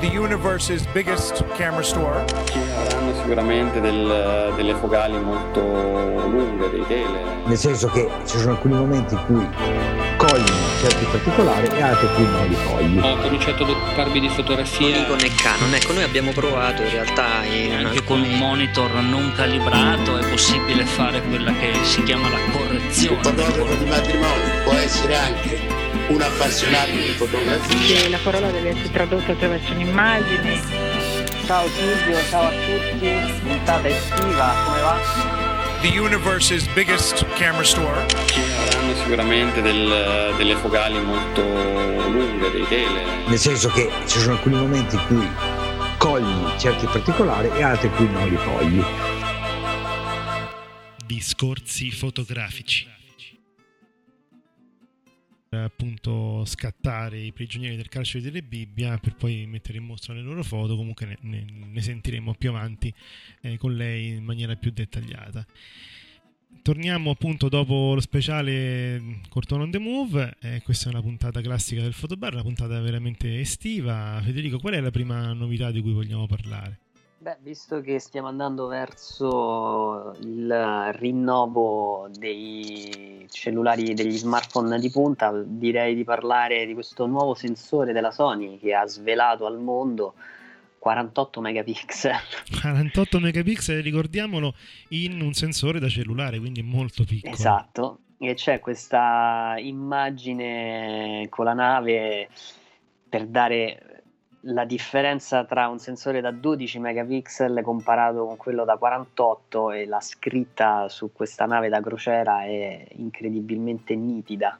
The universe's biggest camera store. Ci avranno sicuramente del- delle focali molto lunghe, dei tele. nel senso che ci sono alcuni momenti in cui cogli certi particolari e altri in cui non li cogli. Ho cominciato ad occuparmi di Con fotografia. Nikon e Canon, ecco noi abbiamo provato in realtà in Anche con un monitor non calibrato è possibile fare quella che si chiama la Un correzione. fotografo di matrimonio può essere anche un appassionato di fotografia. che la parola deve essere tradotta attraverso un'immagine. Ciao Silvio, ciao a tutti, puntata estiva, come va? The universe's biggest camera store. Ci avranno sicuramente del- delle focali molto lunghe, dei tele. Nel senso che ci sono alcuni momenti in cui cogli certi particolari e altri in cui non li cogli. Discorsi fotografici. Per, appunto scattare i prigionieri del carcere delle Bibbia per poi mettere in mostra le loro foto comunque ne, ne- ne sentiremo più avanti eh, con lei in maniera più dettagliata torniamo appunto dopo lo speciale Cortone on the Move eh, questa è una puntata classica del fotobar una puntata veramente estiva Federico qual è la prima novità di cui vogliamo parlare? Beh, visto che stiamo andando verso il rinnovo dei cellulari, degli smartphone di punta, direi di parlare di questo nuovo sensore della Sony che ha svelato al mondo 48 megapixel. 48 megapixel, ricordiamolo, in un sensore da cellulare, quindi molto piccolo. Esatto, e c'è questa immagine con la nave per dare la differenza tra un sensore da 12 megapixel comparato con quello da 48 e la scritta su questa nave da crociera è incredibilmente nitida.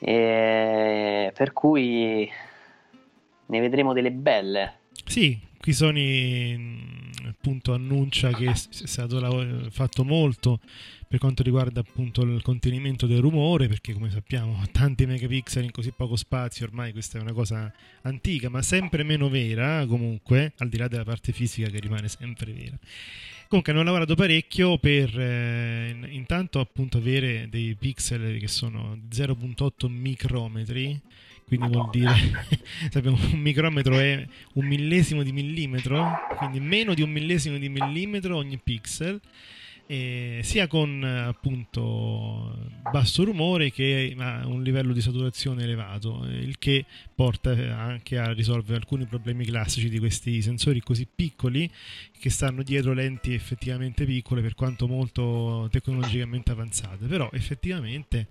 E per cui ne vedremo delle belle. Sì, qui Sony mh, appunto annuncia che è stato fatto molto per quanto riguarda appunto il contenimento del rumore, perché come sappiamo tanti megapixel in così poco spazio, ormai questa è una cosa antica, ma sempre meno vera comunque, al di là della parte fisica che rimane sempre vera. Comunque hanno lavorato parecchio per eh, in- intanto appunto avere dei pixel che sono 0.8 micrometri, quindi vuol dire sappiamo un micrometro è un millesimo di millimetro, quindi meno di un millesimo di millimetro ogni pixel. e sia con eh, appunto basso rumore che a un livello di saturazione elevato, eh, il che porta eh, anche a risolvere alcuni problemi classici di questi sensori così piccoli che stanno dietro lenti effettivamente piccole per quanto molto tecnologicamente avanzate, però effettivamente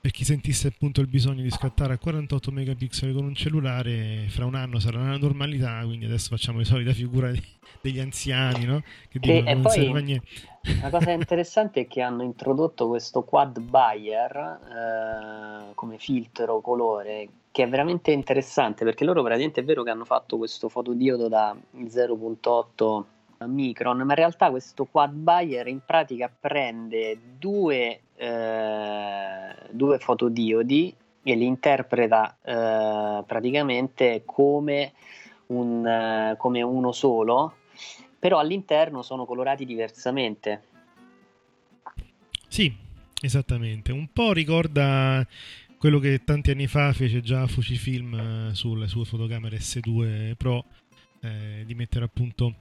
per chi sentisse appunto il bisogno di scattare a 48 megapixel con un cellulare, fra un anno sarà una normalità, quindi adesso facciamo la solita figura di- degli anziani, no? Che Che- dicono e non poi- serve a niente. La cosa interessante è che hanno introdotto questo quad buyer eh, come filtro colore che è veramente interessante perché loro praticamente è vero che hanno fatto questo fotodiodo da 0.8 micron, ma in realtà questo quad buyer in pratica prende due, eh, due fotodiodi e li interpreta eh, praticamente come, un, eh, come uno solo però all'interno sono colorati diversamente. Sì, esattamente. Un po' ricorda quello che tanti anni fa fece già Fujifilm eh, sulle sue fotocamere S2 Pro, eh, di mettere appunto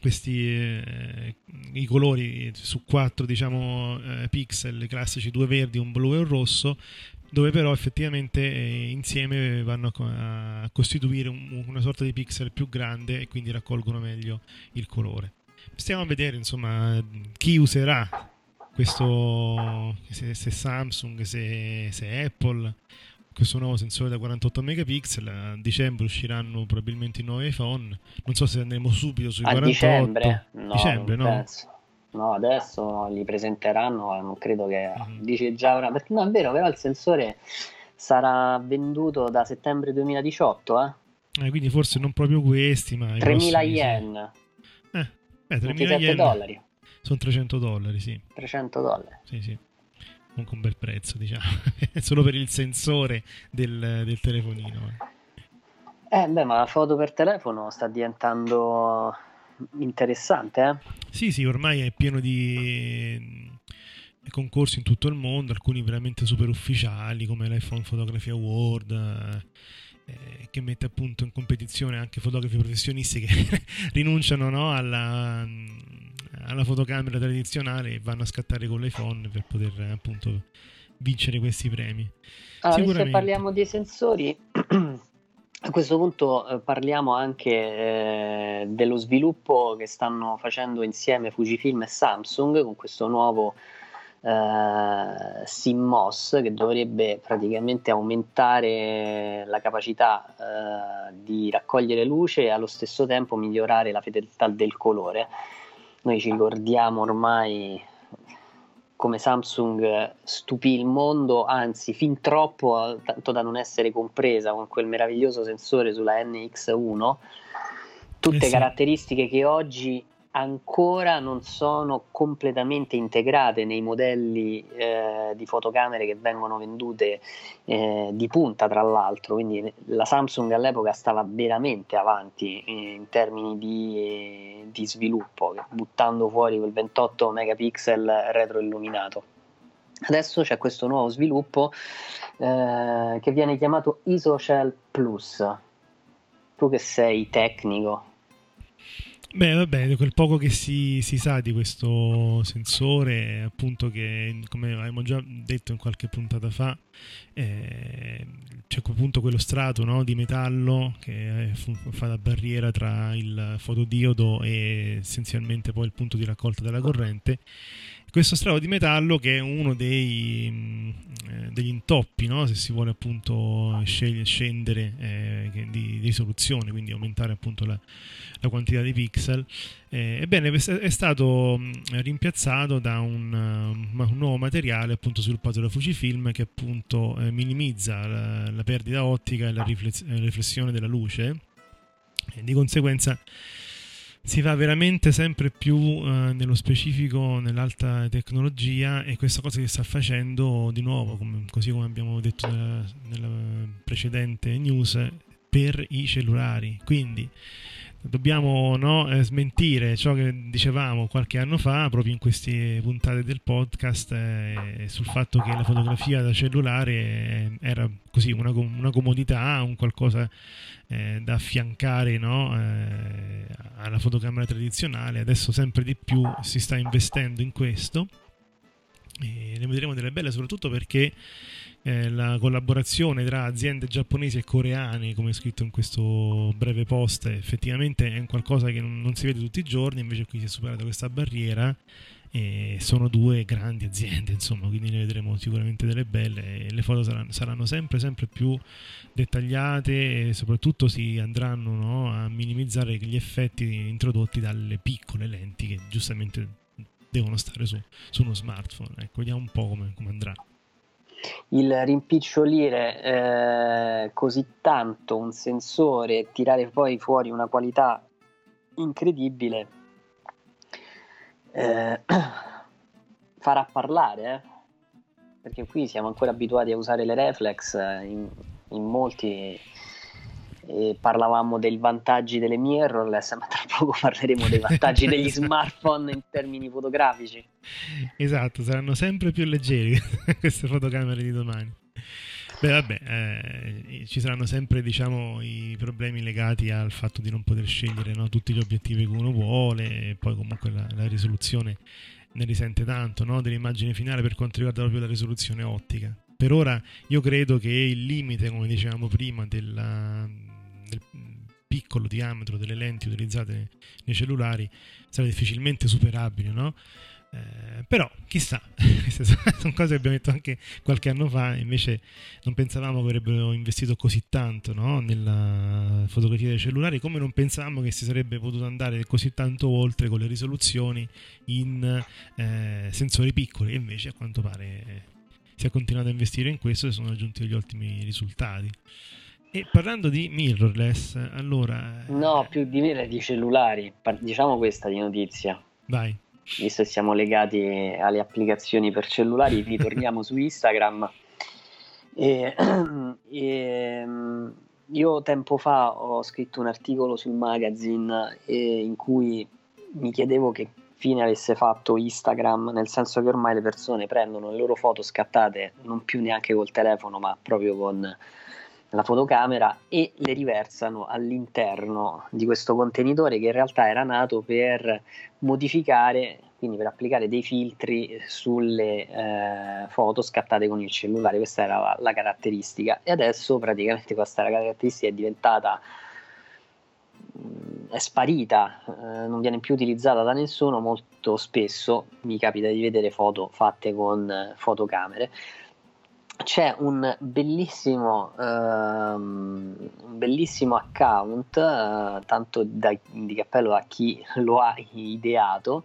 questi eh, i colori su quattro diciamo eh, pixel classici, due verdi, un blu e un rosso, dove però effettivamente eh, insieme vanno a co- a costituire un- una sorta di pixel più grande e quindi raccolgono meglio il colore. Stiamo a vedere insomma chi userà questo se, se Samsung, se, se Apple questo nuovo sensore da 48 megapixel a dicembre usciranno probabilmente i nuovi iPhone non so se andremo subito sui A 48 dicembre? No, dicembre non no? penso. No, adesso li presenteranno, non credo che Mhm. dice già ora, perché no, è vero, però il sensore sarà venduto da settembre 2018, eh? Eh, quindi forse non proprio questi ma i 3000 prossimi, sì. yen, eh, beh, 3000 27 yen dollari. Sono 300 dollari, sì. 300 dollari. Sì, sì. Comunque un bel prezzo, diciamo. Solo per il sensore del, del telefonino. Eh. eh, beh, ma la foto per telefono sta diventando interessante, eh? Sì, sì, ormai è pieno di concorsi in tutto il mondo, alcuni veramente super ufficiali come l'iPhone Photography Award, eh, che mette appunto in competizione anche fotografi professionisti che rinunciano no, alla, alla, fotocamera tradizionale e vanno a scattare con l'iPhone per poter appunto vincere questi premi. Allora, se parliamo di sensori, a questo punto eh, parliamo anche eh, dello sviluppo che stanno facendo insieme Fujifilm e Samsung con questo nuovo eh, SIMMOS che dovrebbe praticamente aumentare la capacità eh, di raccogliere luce e allo stesso tempo migliorare la fedeltà del colore. Noi ci ricordiamo ormai come Samsung stupì il mondo, anzi fin troppo, tanto da non essere compresa con quel meraviglioso sensore sulla NX1, tutte eh sì. caratteristiche che oggi ancora non sono completamente integrate nei modelli eh, di fotocamere che vengono vendute eh, di punta tra l'altro. Quindi la Samsung all'epoca stava veramente avanti in termini di, di sviluppo buttando fuori quel 28 megapixel retroilluminato. Adesso c'è questo nuovo sviluppo eh, che viene chiamato ISOCELL Plus. Tu che sei tecnico Beh, vabbè, quel poco che si, si, sa di questo sensore, appunto che come abbiamo già detto in qualche puntata fa, eh, c'è appunto quello strato no, di metallo che fa da barriera tra il fotodiodo e essenzialmente poi il punto di raccolta della corrente questo strato di metallo che è uno dei, mm, eh, degli intoppi, no? se si vuole appunto scendere eh, di, risoluzione, quindi aumentare appunto la, la quantità di pixel. Eh, ebbene, è stato mm, rimpiazzato da un, um, un, nuovo materiale appunto sviluppato da Fujifilm che appunto eh, minimizza la, la, perdita ottica e la riflessione della luce. E di conseguenza si va veramente sempre più uh, nello specifico nell'alta tecnologia e questa cosa che sta facendo di nuovo, come, così come abbiamo detto nella, nella precedente news, per i cellulari. Quindi dobbiamo no, eh, smentire ciò che dicevamo qualche anno fa, proprio in queste puntate del podcast, eh, sul fatto che la fotografia da cellulare eh, era così una, una comodità, un qualcosa eh, da affiancare no, eh, alla fotocamera tradizionale. Adesso sempre di più si sta investendo in questo e ne vedremo delle belle, soprattutto perché eh, la collaborazione tra aziende giapponesi e coreane, come scritto in questo breve post, effettivamente è qualcosa che non, non si vede tutti i giorni, invece qui si è superata questa barriera e sono due grandi aziende, insomma, quindi ne vedremo sicuramente delle belle le foto saranno, saranno sempre, sempre più dettagliate e soprattutto si andranno no, a minimizzare gli effetti introdotti dalle piccole lenti che giustamente devono stare su, su uno smartphone. Ecco, vediamo un po' come, come andrà il rimpicciolire eh, così tanto un sensore e tirare poi fuori una qualità incredibile eh, farà parlare eh? perché qui siamo ancora abituati a usare le reflex eh, in, in molti e parlavamo dei vantaggi delle mirrorless, ma tra poco parleremo dei vantaggi degli smartphone in termini fotografici. Esatto, saranno sempre più leggeri queste fotocamere di domani. Beh, vabbè, eh, ci saranno sempre diciamo, i problemi legati al fatto di non poter scegliere no, tutti gli obiettivi che uno vuole, e poi comunque la, la risoluzione ne risente tanto no, dell'immagine finale per quanto riguarda proprio la risoluzione ottica. Per ora io credo che il limite, come dicevamo prima, della, del piccolo diametro delle lenti utilizzate nei cellulari sarà difficilmente superabile, no? Eh, però chissà, queste sono cose che abbiamo detto anche qualche anno fa, invece non pensavamo che avrebbero investito così tanto no? nella fotografia dei cellulari, come non pensavamo che si sarebbe potuto andare così tanto oltre con le risoluzioni in eh, sensori piccoli, invece a quanto pare si è continuato a investire in questo e sono raggiunti degli ottimi risultati. E parlando di mirrorless, allora... No, più di mirrorless di cellulari, diciamo questa di notizia. Vai. visto che siamo legati alle applicazioni per cellulari, ritorniamo su Instagram. E, e, io tempo fa ho scritto un articolo sul magazine eh, in cui mi chiedevo che fine avesse fatto Instagram, nel senso che ormai le persone prendono le loro foto scattate non più neanche col telefono, ma proprio con la fotocamera e le riversano all'interno di questo contenitore che in realtà era nato per modificare, quindi per applicare dei filtri sulle eh, foto scattate con il cellulare. Questa era la, la caratteristica e adesso praticamente questa caratteristica è diventata è sparita, eh, non viene più utilizzata da nessuno, molto spesso mi capita di vedere foto fatte con eh, fotocamere. C'è un bellissimo, ehm, un bellissimo account, eh, tanto da, di cappello a chi lo ha ideato,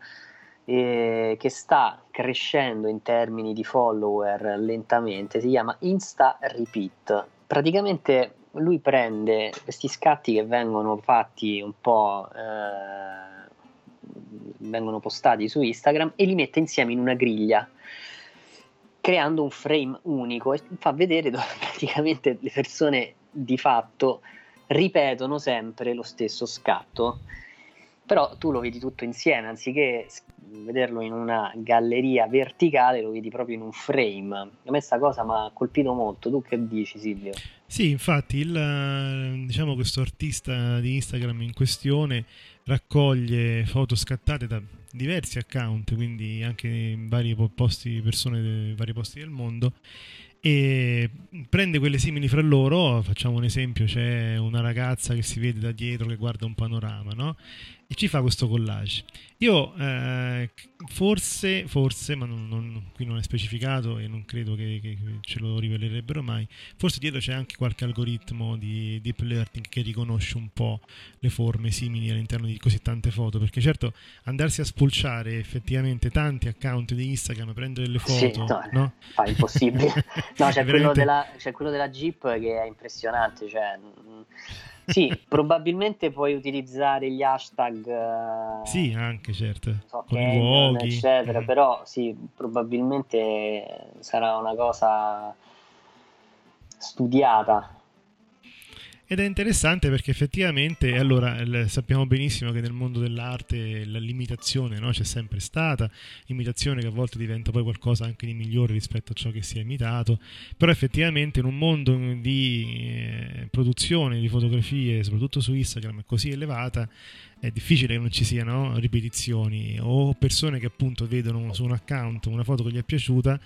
eh, che sta crescendo in termini di follower lentamente, si chiama Insta Repeat. Praticamente lui prende questi scatti che vengono fatti un po' eh, vengono postati su Instagram e li mette insieme in una griglia creando un frame unico e fa vedere dove praticamente le persone di fatto ripetono sempre lo stesso scatto. Però tu lo vedi tutto insieme anziché vederlo in una galleria verticale lo vedi proprio in un frame. A me questa cosa mi ha colpito molto. Tu che dici Silvio? Sì, infatti il, diciamo, questo artista di Instagram in questione raccoglie foto scattate da diversi account, quindi anche in vari posti, persone, vari posti del mondo e prende quelle simili fra loro, facciamo un esempio, c'è una ragazza che si vede da dietro che guarda un panorama, no? E ci fa questo collage. Io eh, forse, forse, ma non, non, qui non è specificato e non credo che, che, ce lo rivelerebbero mai, forse dietro c'è anche qualche algoritmo di deep learning che riconosce un po' le forme simili all'interno di così tante foto, perché certo andarsi a spulciare effettivamente tanti account di Instagram, prendere le foto, sì, no, no? Fa impossibile. no, c'è, veramente... quello della, c'è quello della Jeep che è impressionante, cioè sì, probabilmente puoi utilizzare gli hashtag. Uh, sì, anche certo. So, Canyon. Eccetera, mm. però sì, probabilmente sarà una cosa studiata ed è interessante perché effettivamente, allora, sappiamo benissimo che nel mondo dell'arte la limitazione no, c'è sempre stata, imitazione che a volte diventa poi qualcosa anche di migliore rispetto a ciò che si è imitato, però effettivamente in un mondo di eh, produzione di fotografie, soprattutto su Instagram, così elevata, è difficile che non ci siano ripetizioni o persone che appunto vedono su un account una foto che gli è piaciuta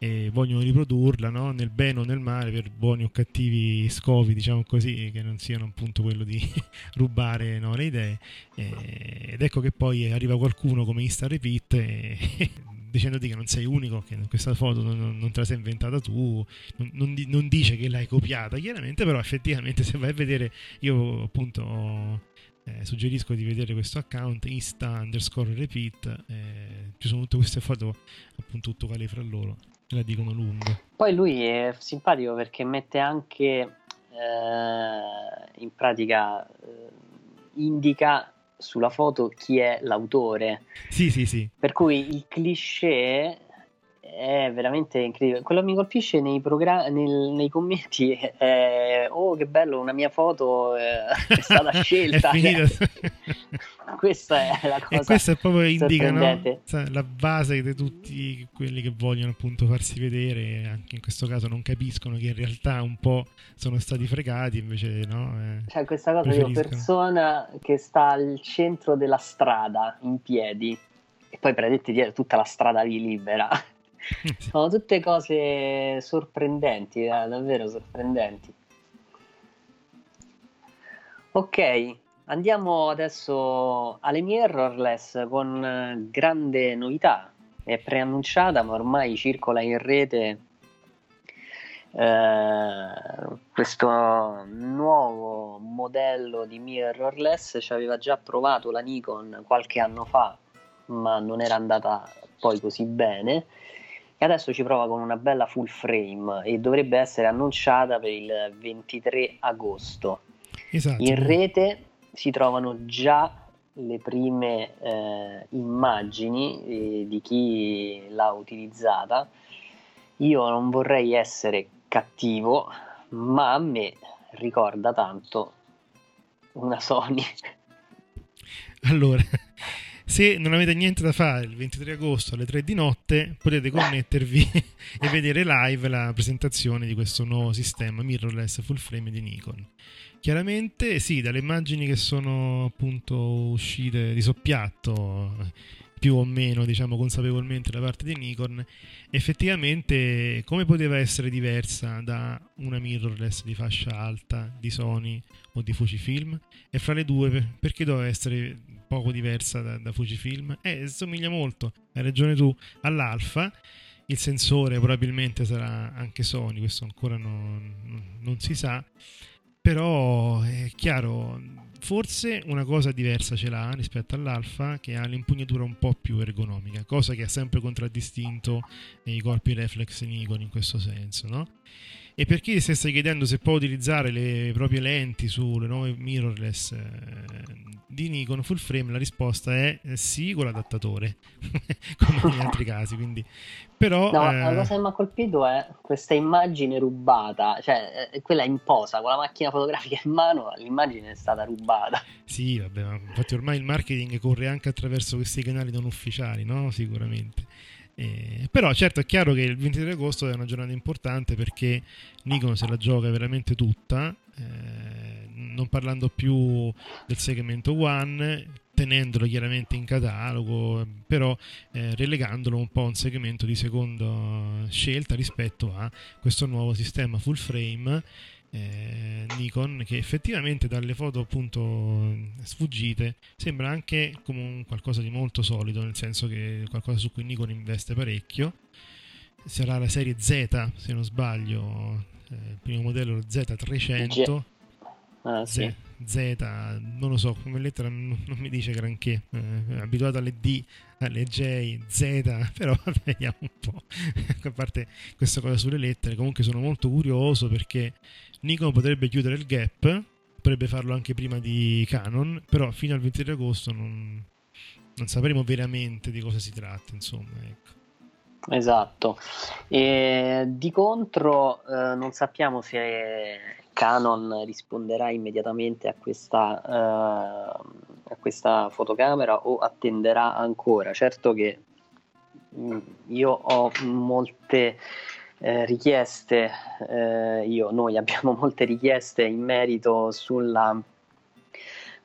e vogliono riprodurla no? nel bene o nel male per buoni o cattivi scopi, diciamo così, che non siano appunto quello di rubare no, le idee. E, ed ecco che poi arriva qualcuno come Insta Repeat e, dicendoti che non sei unico, che questa foto non, non te la sei inventata tu, non, non, non, dice che l'hai copiata chiaramente, però effettivamente se vai a vedere, io appunto eh, suggerisco di vedere questo account insta underscore repeat, eh, ci sono tutte queste foto appunto tutto uguali fra loro la dicono lungo. Poi lui è simpatico perché mette anche eh, in pratica eh, indica sulla foto chi è l'autore. Sì, sì, sì. Per cui il cliché è veramente incredibile. Quello che mi colpisce nei, progra- nel, nei commenti è: Oh, che bello, una mia foto è, è stata scelta. è questa è la cosa. E questo è proprio indica no? la base di tutti quelli che vogliono appunto farsi vedere. Anche in questo caso non capiscono che in realtà un po' sono stati fregati. Invece, no? Eh, cioè, questa cosa io, persona che sta al centro della strada in piedi. E poi praticamente dietro tutta la strada lì libera Sono tutte cose sorprendenti, eh, davvero sorprendenti. Ok, andiamo adesso alle mirrorless con eh, grande novità. È preannunciata, ma ormai circola in rete eh, questo nuovo modello di mirrorless. Ci aveva già provato la Nikon qualche anno fa, ma non era andata poi così bene e adesso ci prova con una bella full frame e dovrebbe essere annunciata per il 23 agosto. Esatto. In rete si trovano già le prime eh, immagini eh, di chi l'ha utilizzata. Io non vorrei essere cattivo, ma a me ricorda tanto una Sony. Allora, se non avete niente da fare il 23 agosto alle 3 di notte, potete connettervi e vedere live la presentazione di questo nuovo sistema mirrorless full frame di Nikon. Chiaramente, sì, dalle immagini che sono appunto uscite di soppiatto, più o meno, diciamo, consapevolmente da parte di Nikon, effettivamente come poteva essere diversa da una mirrorless di fascia alta di Sony o di Fujifilm? E fra le due, perché doveva essere poco diversa da, da Fujifilm? Eh, somiglia molto, hai ragione tu, all'alfa. Il sensore probabilmente sarà anche Sony, questo ancora non, non si sa però è chiaro, forse una cosa diversa ce l'ha rispetto all'Alfa che ha l'impugnatura un po' più ergonomica, cosa che ha sempre contraddistinto i corpi reflex Nikon in questo senso, no? E per chi si sta chiedendo se può utilizzare le proprie lenti sulle nuove mirrorless eh, di Nikon full frame, la risposta è sì con l'adattatore, come negli altri casi. Quindi. Però, no, eh... la cosa che mi ha colpito è questa immagine rubata, cioè eh, quella in posa con la macchina fotografica in mano, l'immagine è stata rubata. Sì, vabbè, infatti ormai il marketing corre anche attraverso questi canali non ufficiali, no? Sicuramente. Eh, però certo è chiaro che il 23 agosto è una giornata importante perché Nikon se la gioca veramente tutta, eh, non parlando più del segmento One, tenendolo chiaramente in catalogo, però eh, relegandolo un po' a un segmento di seconda scelta rispetto a questo nuovo sistema full frame eh, Nikon che effettivamente dalle foto appunto sfuggite sembra anche come un qualcosa di molto solido nel senso che qualcosa su cui Nikon investe parecchio. Sarà la serie Z se non sbaglio eh, il primo modello Z300 ah, sì. Z, non lo so, come lettera non, non mi dice granché, eh, abituato alle D, alle J, Z, però vediamo un po', a parte questa cosa sulle lettere, comunque sono molto curioso perché Nikon potrebbe chiudere il gap, potrebbe farlo anche prima di Canon, però fino al 23 agosto non, non sapremo veramente di cosa si tratta, insomma, ecco. Esatto, e di contro eh, non sappiamo se Canon risponderà immediatamente a questa, uh, a questa fotocamera o attenderà ancora. Certo che mm, io ho molte eh, richieste, eh, io, noi abbiamo molte richieste in merito sulla,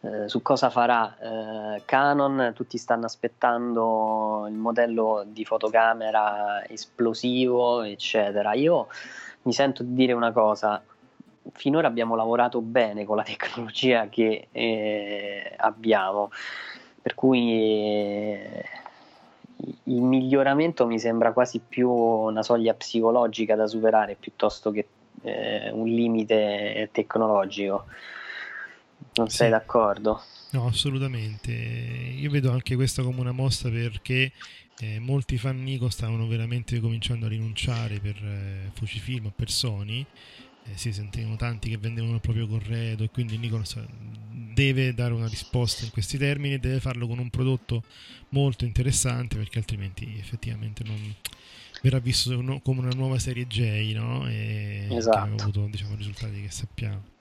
eh, su cosa farà eh, Canon, tutti stanno aspettando il modello di fotocamera esplosivo, eccetera. Io mi sento di dire una cosa, finora abbiamo lavorato bene con la tecnologia che eh, abbiamo, per cui eh, il miglioramento mi sembra quasi più una soglia psicologica da superare piuttosto che eh, un limite tecnologico. Non sì. sei d'accordo? No, assolutamente. Io vedo anche questa come una mossa perché eh, molti fan Nico stavano veramente cominciando a rinunciare per eh, Fujifilm o per Sony eh, si sentivano tanti che vendevano il proprio corredo e quindi Nikon deve dare una risposta in questi termini e deve farlo con un prodotto molto interessante perché altrimenti effettivamente non verrà visto come una nuova serie J no? e esatto. ha avuto diciamo, risultati che sappiamo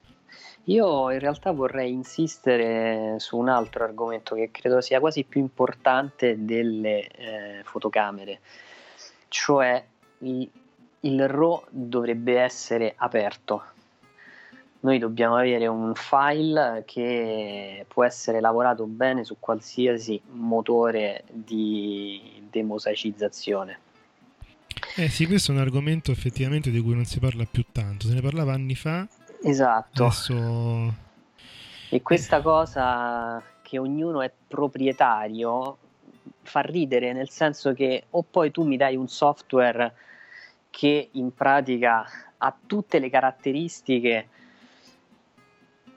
io in realtà vorrei insistere su un altro argomento che credo sia quasi più importante delle eh, fotocamere, cioè il RAW dovrebbe essere aperto. Noi dobbiamo avere un file che può essere lavorato bene su qualsiasi motore di demosaicizzazione. Eh sì, questo è un argomento effettivamente di cui non si parla più tanto, se ne parlava anni fa. Esatto. Adesso... E questa cosa che ognuno è proprietario fa ridere nel senso che o poi tu mi dai un software che in pratica ha tutte le caratteristiche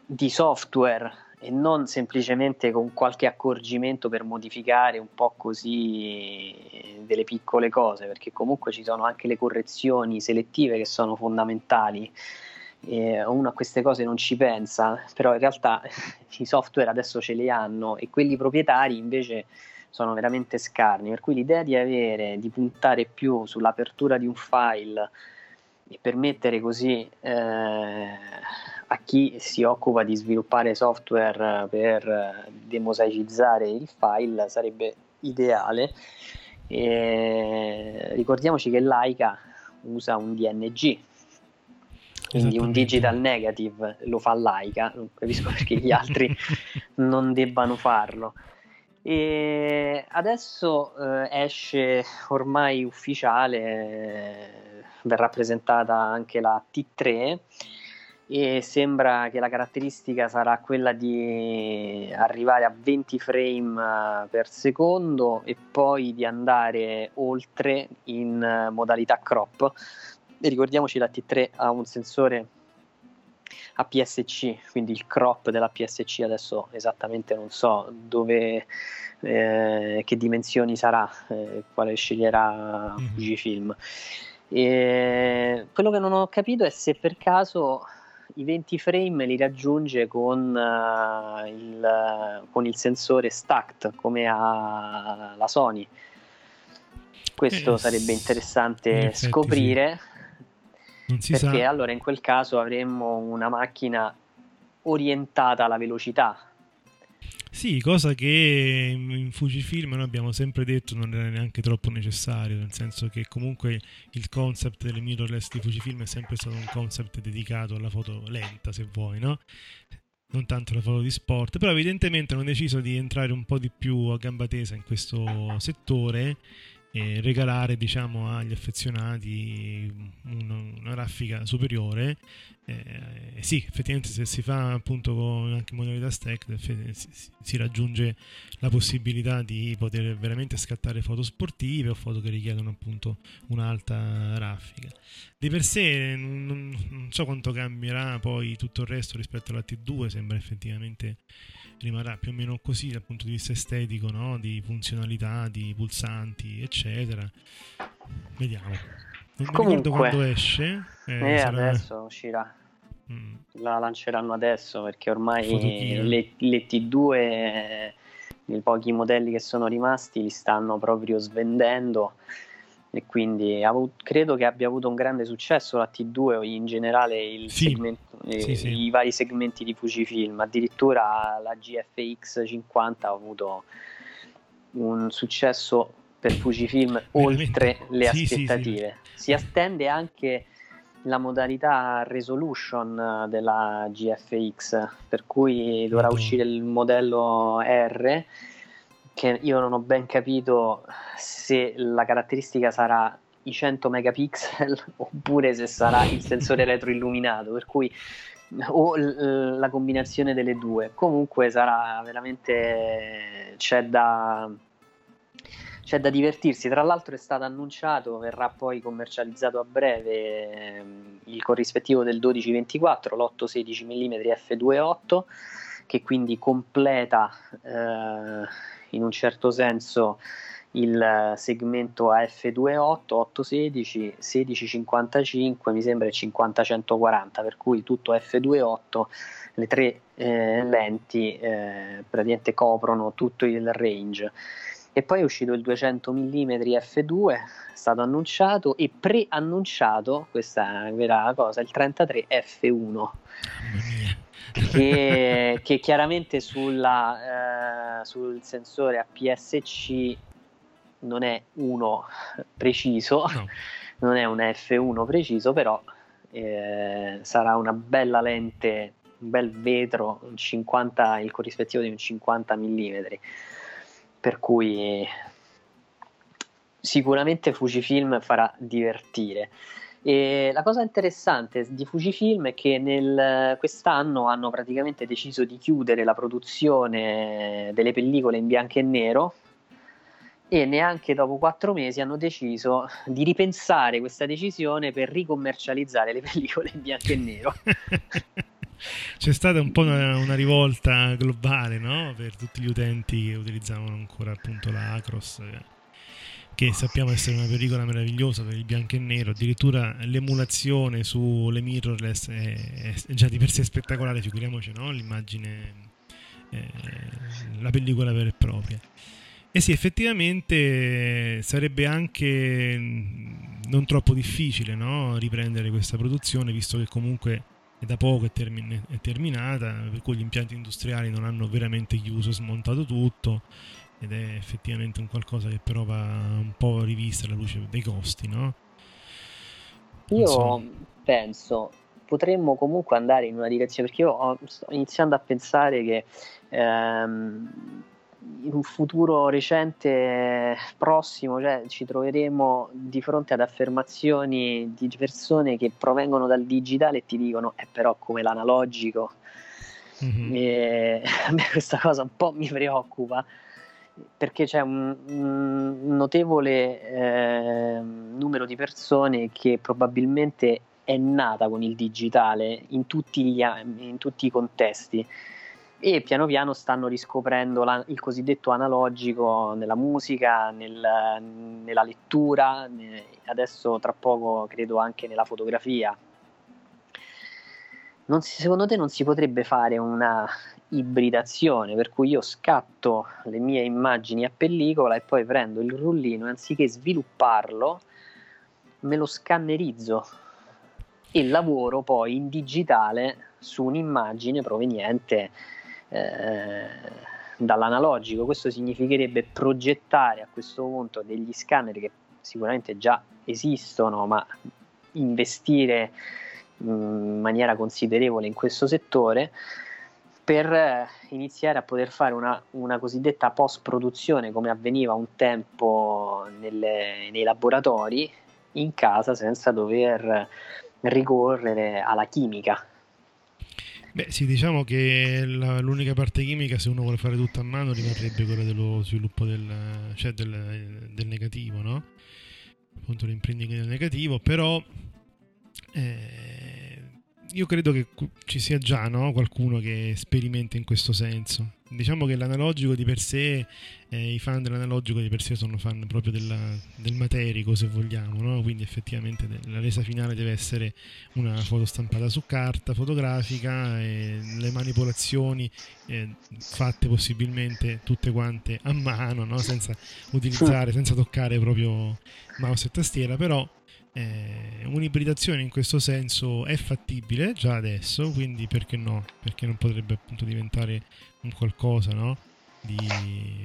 di software e non semplicemente con qualche accorgimento per modificare un po' così delle piccole cose, perché comunque ci sono anche le correzioni selettive che sono fondamentali. E uno a queste cose non ci pensa, però in realtà i software adesso ce li hanno e quelli proprietari invece sono veramente scarni, per cui l'idea di avere, di puntare più sull'apertura di un file e permettere così eh, a chi si occupa di sviluppare software per demosaicizzare il file sarebbe ideale. E ricordiamoci che Laika usa un DNG, quindi un digital negative lo fa Laika, non capisco perché gli altri non debbano farlo. E adesso eh, esce ormai ufficiale, eh, verrà presentata anche la T3 e sembra che la caratteristica sarà quella di arrivare a 20 frame eh, per secondo e poi di andare oltre in eh, modalità crop. E ricordiamoci la T3 ha un sensore APS-C, quindi il crop della PSC adesso esattamente non so dove, eh, che dimensioni sarà, eh, quale sceglierà mm-hmm. Fujifilm. E quello che non ho capito è se per caso i 20 frame li raggiunge con, uh, il, con il, sensore stacked come ha la Sony. Questo eh, sarebbe interessante scoprire. Sì perché sa. allora in quel caso avremmo una macchina orientata alla velocità. Sì, cosa che in Fujifilm noi abbiamo sempre detto non era neanche troppo necessario, nel senso che comunque il concept delle mirrorless di Fujifilm è sempre stato un concept dedicato alla foto lenta, se vuoi, no? non tanto la foto di sport, però evidentemente hanno deciso di entrare un po' di più a gamba tesa in questo settore e regalare diciamo, agli affezionati una, una raffica superiore. Eh, sì, effettivamente se si fa appunto con anche modalità stack si, si, raggiunge la possibilità di poter veramente scattare foto sportive o foto che richiedono appunto un'alta raffica. Di per sé non, non so quanto cambierà poi tutto il resto rispetto alla T2, sembra effettivamente rimarrà più o meno così dal punto di vista estetico, no? di funzionalità, di pulsanti, eccetera. Vediamo. Non Comunque, quando esce. Eh, eh sarà... adesso uscirà. Mm. La lanceranno adesso perché ormai le, le T2, i pochi modelli che sono rimasti, li stanno proprio svendendo e quindi avuto, credo che abbia avuto un grande successo la T2 o in generale il sì, segmento, sì, eh, sì. i vari segmenti di Fujifilm, addirittura la GFX 50 ha avuto un successo per Fujifilm oltre le aspettative. Si attende anche la modalità resolution della GFX, per cui dovrà uscire il modello R che io non ho ben capito se la caratteristica sarà i 100 megapixel oppure se sarà il sensore retroilluminato, per cui o la combinazione delle due. Comunque sarà veramente c'è da c'è da divertirsi. Tra l'altro è stato annunciato, verrà poi commercializzato a breve ehm, il corrispettivo del 1224, l'8-16 mm f2.8 che quindi completa eh, in un certo senso il segmento AF28, 816, 1655, mi sembra il 50-140, per cui tutto F28, le tre eh, lenti eh, praticamente coprono tutto il range. E poi è uscito il 200 mm f2, è stato annunciato e preannunciato, questa è vera cosa, il 33 f1 che, che chiaramente sulla, eh, sul sensore APS-C non è uno preciso, no. non è un F1 preciso, però eh, sarà una bella lente, un bel vetro, un 50, il corrispettivo di un 50 mm, per cui sicuramente Fujifilm farà divertire. E la cosa interessante di Fujifilm è che nel, quest'anno hanno praticamente deciso di chiudere la produzione delle pellicole in bianco e nero e neanche dopo quattro mesi hanno deciso di ripensare questa decisione per ricommercializzare le pellicole in bianco e nero. C'è stata un po' una, una, rivolta globale no? per tutti gli utenti che utilizzavano ancora appunto la Acros che sappiamo essere una pellicola meravigliosa per il bianco e nero, addirittura l'emulazione sulle mirrorless è, è già di per sé spettacolare, figuriamoci no? l'immagine, eh, la pellicola vera e propria. E sì, effettivamente sarebbe anche non troppo difficile no? riprendere questa produzione, visto che comunque è da poco è, termin- è terminata, per cui gli impianti industriali non hanno veramente chiuso, smontato tutto ed è effettivamente un qualcosa che però va un po' rivista alla luce dei costi, no? Io so. penso potremmo comunque andare in una direzione perché io ho, sto iniziando a pensare che ehm, in un futuro recente prossimo cioè, ci troveremo di fronte ad affermazioni di persone che provengono dal digitale e ti dicono è eh, però come l'analogico mm-hmm. e a me questa cosa un po' mi preoccupa perché c'è un, un notevole eh, numero di persone che probabilmente è nata con il digitale in tutti, gli, in tutti i contesti e piano piano stanno riscoprendo la, il cosiddetto analogico nella musica, nel, nella lettura, adesso tra poco credo anche nella fotografia. Si, secondo te non si potrebbe fare una ibridazione per cui io scatto le mie immagini a pellicola e poi prendo il rullino anziché svilupparlo me lo scannerizzo e lavoro poi in digitale su un'immagine proveniente eh, dall'analogico. Questo significherebbe progettare a questo punto degli scanner che sicuramente già esistono, ma investire in maniera considerevole in questo settore per iniziare a poter fare una, una cosiddetta post-produzione come avveniva un tempo nelle, nei laboratori in casa senza dover ricorrere alla chimica Beh, sì, diciamo che la, l'unica parte chimica, se uno vuole fare tutto a mano, rimarrebbe quella dello sviluppo del, cioè del, del negativo, no? Appunto l'imprinting del negativo, però eh, io credo che ci sia già no? qualcuno che sperimenta in questo senso diciamo che l'analogico di per sé, eh, i fan dell'analogico di per sé sono fan proprio della, del materico, se vogliamo, no? quindi effettivamente la resa finale deve essere una foto stampata su carta fotografica e le manipolazioni eh, fatte possibilmente tutte quante a mano, no? senza utilizzare, senza toccare proprio mouse e tastiera, però eh, un'ibridazione in questo senso è fattibile già adesso, quindi perché no? Perché non potrebbe appunto diventare un qualcosa, no? Di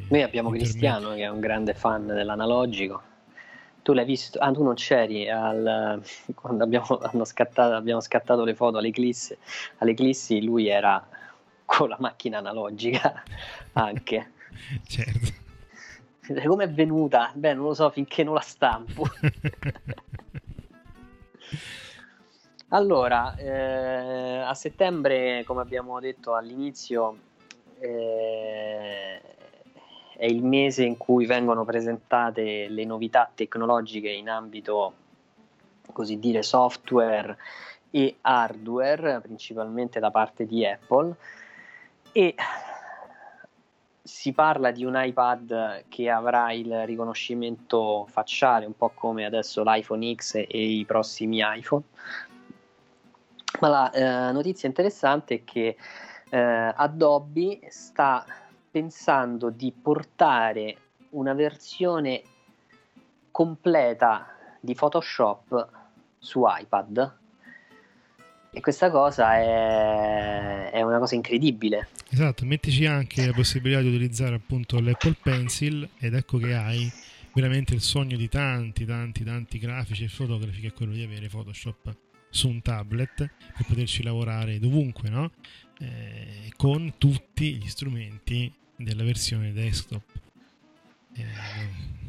Noi abbiamo Cristiano che è un grande fan dell'analogico. Tu l'hai visto? Ah, tu non c'eri al, quando abbiamo, scattato, abbiamo scattato le foto all'Eclissi. All'Eclissi lui era con la macchina analogica anche. certo. Come è venuta? Beh, non lo so finché non la stampo. allora, eh, a settembre, come abbiamo detto all'inizio, eh, è il mese in cui vengono presentate le novità tecnologiche in ambito, così dire, software e hardware, principalmente da parte di Apple. E si parla di un iPad che avrà il riconoscimento facciale, un po' come adesso l'iPhone X e i prossimi iPhone. Ma la eh, notizia interessante è che eh, Adobe sta pensando di portare una versione completa di Photoshop su iPad e questa cosa è, è, una cosa incredibile. Esatto, mettici anche la possibilità di utilizzare appunto l'Apple Pencil ed ecco che hai veramente il sogno di tanti, tanti, tanti grafici e fotografi che è quello di avere Photoshop su un tablet per poterci lavorare dovunque, no? Eh, con tutti gli strumenti della versione desktop. Eh,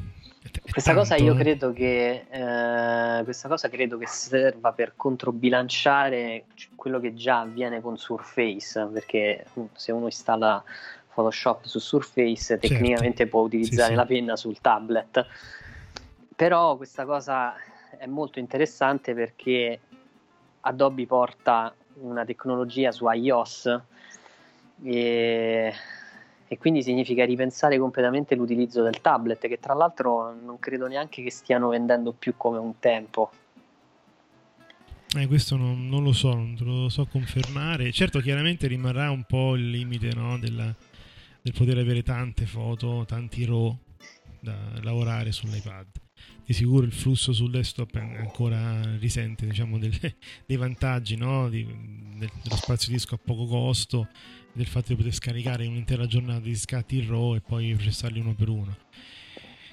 questa cosa io eh. credo che eh, questa cosa credo che serva per controbilanciare quello che già avviene con Surface, perché uh, se uno installa Photoshop su Surface certo. tecnicamente può utilizzare sì, la penna sul tablet. Però questa cosa è molto interessante perché Adobe porta una tecnologia su iOS e e quindi significa ripensare completamente l'utilizzo del tablet che tra l'altro non credo neanche che stiano vendendo più come un tempo. Eh, questo non, non, lo so, non te lo so confermare. Certo, chiaramente rimarrà un po' il limite no, della, del poter avere tante foto, tanti RAW da lavorare sull'iPad. Di sicuro il flusso sul desktop ancora risente diciamo, delle, dei vantaggi no? di, del, dello spazio disco a poco costo, del fatto di poter scaricare un'intera giornata di scatti in RAW e poi processarli uno per uno.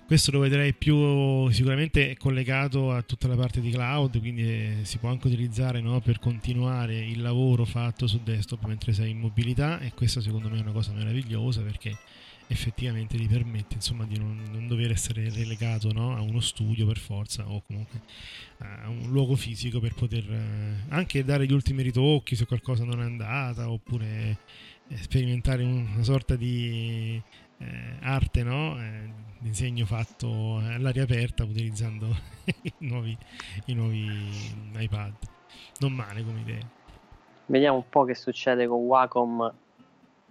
Questo lo vedrei più sicuramente collegato a tutta la parte di cloud, quindi eh, si può anche utilizzare no, per continuare il lavoro fatto su desktop mentre sei in mobilità e questa secondo me è una cosa meravigliosa perché effettivamente ti permette insomma, di non, non dover essere relegato no, a uno studio per forza o comunque a un luogo fisico per poter eh, anche dare gli ultimi ritocchi se qualcosa non è andata oppure eh, sperimentare una sorta di eh, arte, no? Eh, disegno fatto all'aria aperta utilizzando i, nuovi, i nuovi iPad. Non male come idea. Vediamo un po' che succede con Wacom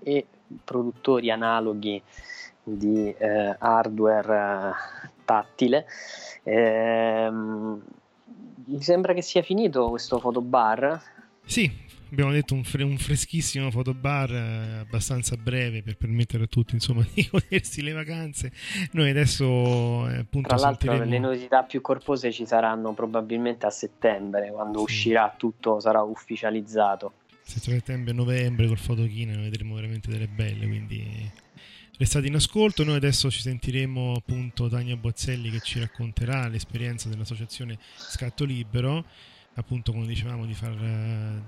e produttori analoghi di eh, hardware eh, tattile. Ehm, mi sembra che sia finito questo fotobar. Sì, abbiamo detto un, fre- un freschissimo fotobar eh, abbastanza breve per permettere a tutti insomma di godersi le vacanze. Noi adesso eh, appunto tra l'altro salteremo... le novità più corpose ci saranno probabilmente a settembre quando sì. uscirà tutto sarà ufficializzato. Settembre novembre col fotochina ne vedremo veramente delle belle quindi restate in ascolto. Noi adesso ci sentiremo appunto Tania Bozzelli che ci racconterà l'esperienza dell'associazione Scatto Libero appunto come dicevamo di far eh,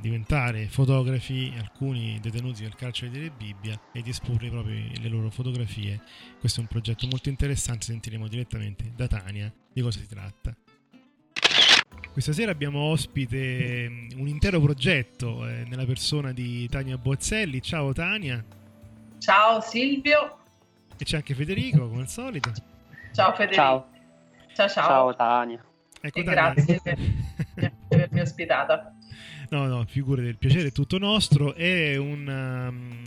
diventare fotografi alcuni detenuti del carcere di Bibbia e di esporre proprio le loro fotografie. Questo è un progetto molto interessante sentiremo direttamente da Tania di cosa si tratta. Questa sera abbiamo ospite mm, un intero progetto eh, nella persona di Tania Bozzelli ciao Tania. Ciao Silvio. E c'è anche Federico come al solito. Ciao Federico. Ciao. Ciao, ciao. ciao Tania. Ecco, grazie per, avermi ospitata. No, no, figurati, il piacere è tutto nostro. È un, um,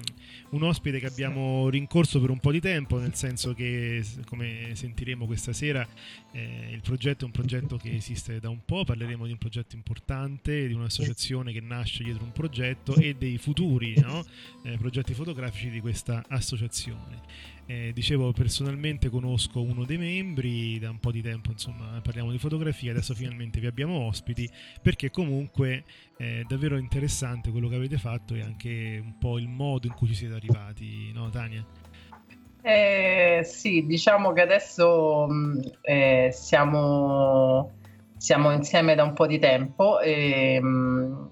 un ospite che abbiamo rincorso per un po' di tempo, nel senso che, come sentiremo questa sera, eh, il progetto è un progetto che esiste da un po', parleremo di un progetto importante, di un'associazione che nasce dietro un progetto e dei futuri no? eh, progetti fotografici di questa associazione. Eh, dicevo, personalmente conosco uno dei membri, da un po' di tempo insomma parliamo di fotografia, adesso finalmente vi abbiamo ospiti, perché comunque è davvero interessante quello che avete fatto e anche un po' il modo in cui ci siete arrivati, no Tania? Eh, sì, diciamo che adesso mm, eh, siamo, siamo, insieme da un po' di tempo e mm,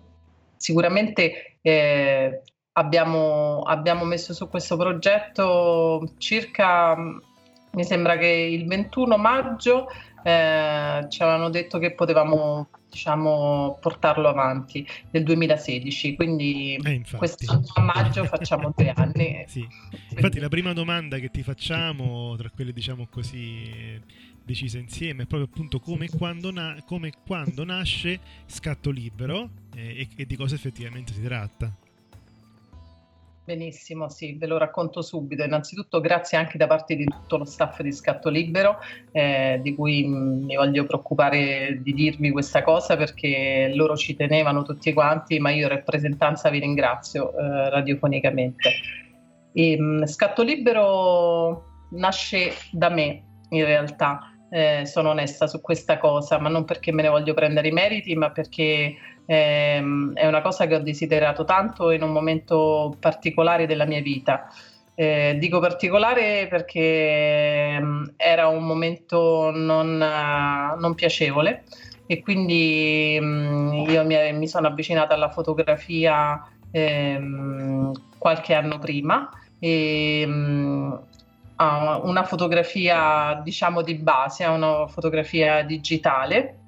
sicuramente eh, abbiamo, abbiamo messo su questo progetto circa, mi sembra che il 21 maggio eh, ci avevano detto che potevamo diciamo, portarlo avanti nel 2016, quindi eh, quest'anno a maggio facciamo tre anni. Sì. Infatti la prima domanda che ti facciamo, tra quelle diciamo così decise insieme, è proprio appunto come quando, na- come quando nasce Scatto Libero eh, e, e di cosa effettivamente si tratta. Benissimo, sì, ve lo racconto subito. Innanzitutto grazie anche da parte di tutto lo staff di Scatto Libero, eh, di cui mm, mi voglio preoccupare di dirvi questa cosa perché loro ci tenevano tutti quanti, ma io in rappresentanza vi ringrazio eh, radiofonicamente. E, mm, Scatto Libero nasce da me in realtà, eh, sono onesta su questa cosa, ma non perché me ne voglio prendere i meriti, ma perché è una cosa che ho desiderato tanto in un momento particolare della mia vita. Eh, dico particolare perché um, era un momento non, uh, non piacevole e quindi um, io mi, mi, sono avvicinata alla fotografia um, qualche anno prima e a una fotografia diciamo di base, a una fotografia digitale.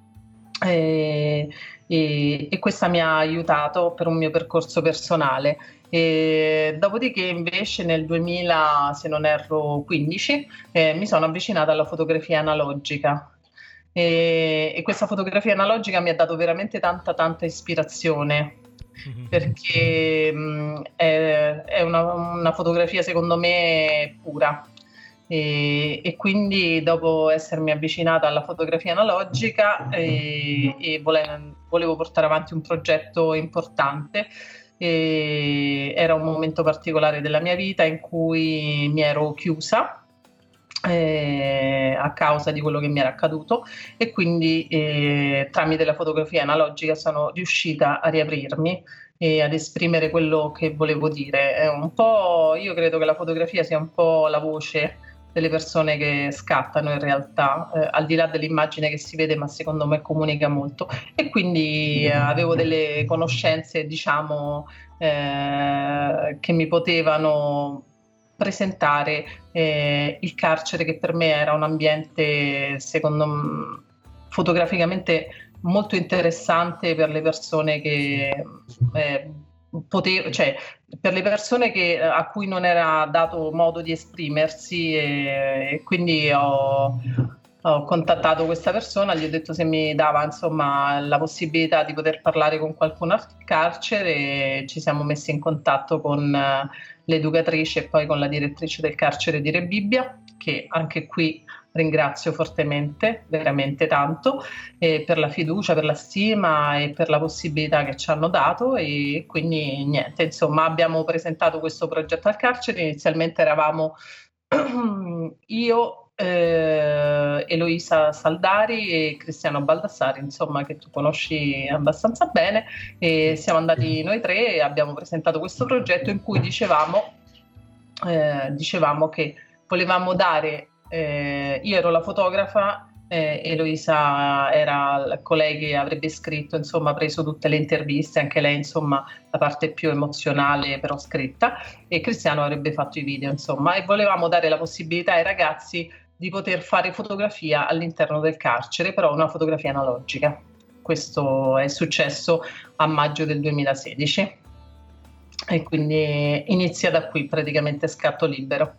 E, e, e questa mi ha aiutato per un mio percorso personale. E dopodiché invece nel 2000, se non erro 15, eh, mi sono avvicinata alla fotografia analogica. E, e, questa fotografia analogica mi ha dato veramente tanta tanta ispirazione. Perché mh, è, è una, una, fotografia secondo me pura e, e, quindi dopo essermi avvicinata alla fotografia analogica e, e vole, volevo portare avanti un progetto importante era un momento particolare della mia vita in cui mi ero chiusa eh, a causa di quello che mi era accaduto e quindi eh, tramite la fotografia analogica sono riuscita a riaprirmi e ad esprimere quello che volevo dire. È un po', io credo che la fotografia sia un po' la voce delle persone che scattano in realtà, eh, al di là dell'immagine che si vede, ma secondo me comunica molto. E quindi eh, avevo delle conoscenze, diciamo, eh, che mi potevano presentare eh, il carcere che per me era un ambiente, secondo me, fotograficamente molto interessante per le persone che eh, potevo, cioè per le persone che, a cui non era dato modo di esprimersi e, e quindi ho, ho contattato questa persona, gli ho detto se mi dava insomma la possibilità di poter parlare con qualcuno al carcere e ci siamo messi in contatto con l'educatrice e poi con la direttrice del carcere di Rebibbia, che anche qui ringrazio fortemente, veramente tanto, eh, per la fiducia, per la stima e per la possibilità che ci hanno dato e quindi niente, insomma abbiamo presentato questo progetto al carcere, inizialmente eravamo io, eh, Eloisa Saldari e Cristiano Baldassari, insomma, che tu conosci abbastanza bene, e siamo andati noi tre e abbiamo presentato questo progetto in cui dicevamo, eh, dicevamo che volevamo dare, eh, io ero la fotografa eh, Eloisa era colei che avrebbe scritto, insomma, preso tutte le interviste, anche lei, insomma, la parte più emozionale però scritta, e Cristiano avrebbe fatto i video, insomma, e volevamo dare la possibilità ai ragazzi di poter fare fotografia all'interno del carcere, però una fotografia analogica. Questo è successo a maggio del 2016 e quindi inizia da qui praticamente scatto libero.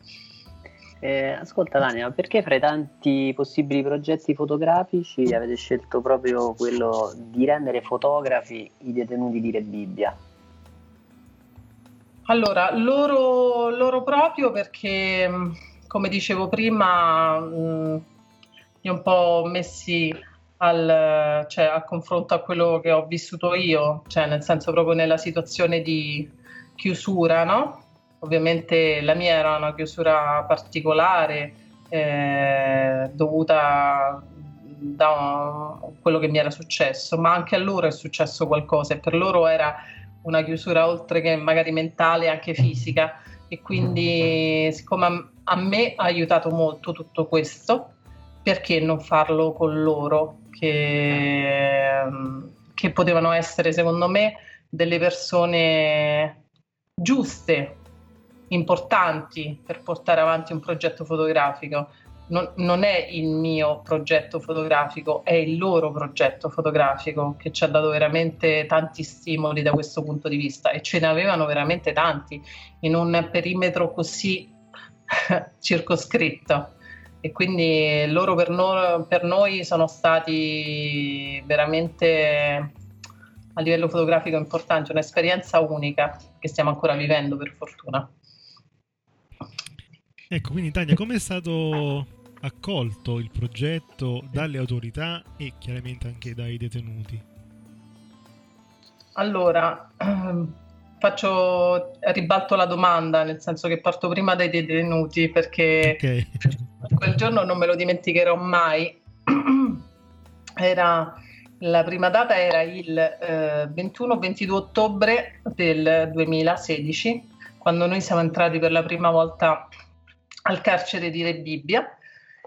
Eh, ascolta Dania, perché fra i tanti possibili progetti fotografici avete scelto proprio quello di rendere fotografi i detenuti di Re Bibbia? Allora, loro, loro proprio perché come dicevo prima, mh, li ho un po' messi al, cioè, a confronto a quello che ho vissuto io, cioè nel senso proprio nella situazione di chiusura, no? Ovviamente la mia era una chiusura particolare eh, dovuta da quello che mi era successo, ma anche a loro è successo qualcosa e per loro era una chiusura oltre che magari mentale anche fisica. E quindi siccome a me ha aiutato molto tutto questo, perché non farlo con loro che, che potevano essere secondo me delle persone giuste, importanti per portare avanti un progetto fotografico non, non, è il mio progetto fotografico, è il loro progetto fotografico che ci ha dato veramente tanti stimoli da questo punto di vista e ce ne avevano veramente tanti in un perimetro così circoscritto. E quindi loro per, no, per noi sono stati veramente a livello fotografico importanti, un'esperienza unica che stiamo ancora vivendo per fortuna. Ecco, quindi Tania, come è stato accolto il progetto dalle autorità e chiaramente anche dai detenuti? Allora, faccio ribalto la domanda, nel senso che parto prima dai detenuti perché okay. quel giorno non me lo dimenticherò mai. Era la prima data era il eh, 21-22 ottobre del 2016, quando noi siamo entrati per la prima volta al carcere di Re Bibbia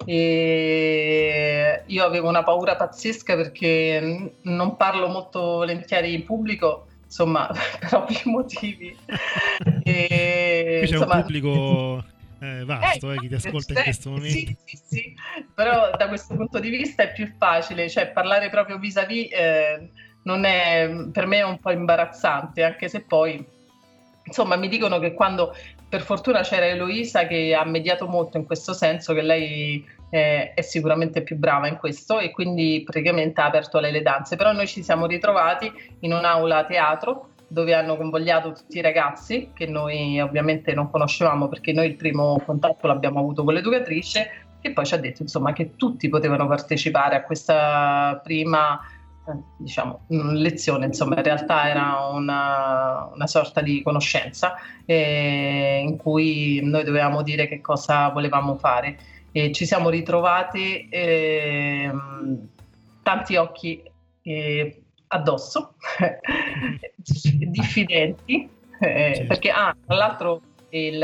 e io avevo una paura pazzesca perché non parlo molto volentieri in pubblico, insomma, per ovvi motivi. e, Qui c'è insomma, un pubblico eh, vasto, eh, chi ti ascolta in questo momento. Sì, sì, sì, però da questo punto di vista è più facile, cioè parlare proprio vis-à-vis eh, non è, per me è un po' imbarazzante, anche se poi insomma mi dicono che quando per fortuna c'era Eloisa che ha mediato molto in questo senso, che lei eh, è sicuramente più brava in questo e quindi praticamente ha aperto lei le danze, però noi ci siamo ritrovati in un'aula teatro dove hanno convogliato tutti i ragazzi che noi ovviamente non conoscevamo perché noi il primo contatto l'abbiamo avuto con l'educatrice che poi ci ha detto insomma che tutti potevano partecipare a questa prima diciamo, lezione, insomma in realtà era una, una sorta di conoscenza eh, in cui noi dovevamo dire che cosa volevamo fare. E ci siamo ritrovati eh, tanti occhi eh, addosso, diffidenti, eh, perché ah, tra l'altro il,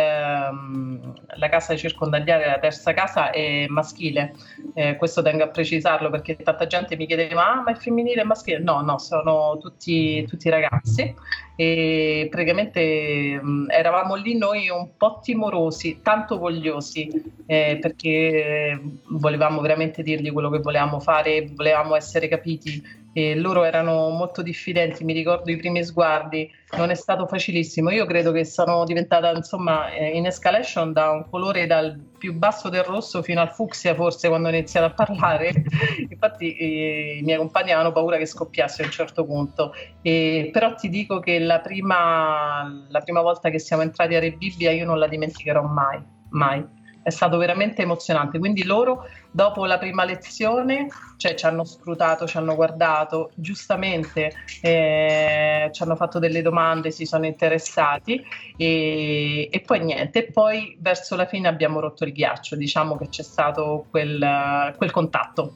um, la casa circondariale, la terza casa è maschile, eh, questo tengo a precisarlo perché tanta gente mi chiedeva ah, ma è femminile, è maschile? No, no, sono tutti, tutti ragazzi e praticamente mh, eravamo lì noi un po' timorosi, tanto vogliosi eh, perché volevamo veramente dirgli quello che volevamo fare, volevamo essere capiti e loro erano molto diffidenti, mi ricordo i primi sguardi, non è stato facilissimo. Io credo che sono diventata insomma eh, in escalation da un colore dal più basso del rosso fino al fucsia forse quando ho iniziato a parlare. Infatti eh, i miei compagni avevano paura che scoppiasse a un certo punto. E, però ti dico che la prima, la prima volta che siamo entrati a Re Bibbia io non la dimenticherò mai, mai è stato veramente emozionante. Quindi loro dopo la prima lezione cioè, ci hanno scrutato, ci hanno guardato, giustamente eh, ci hanno fatto delle domande, si sono interessati e, e, poi niente. Poi verso la fine abbiamo rotto il ghiaccio, diciamo che c'è stato quel, quel contatto.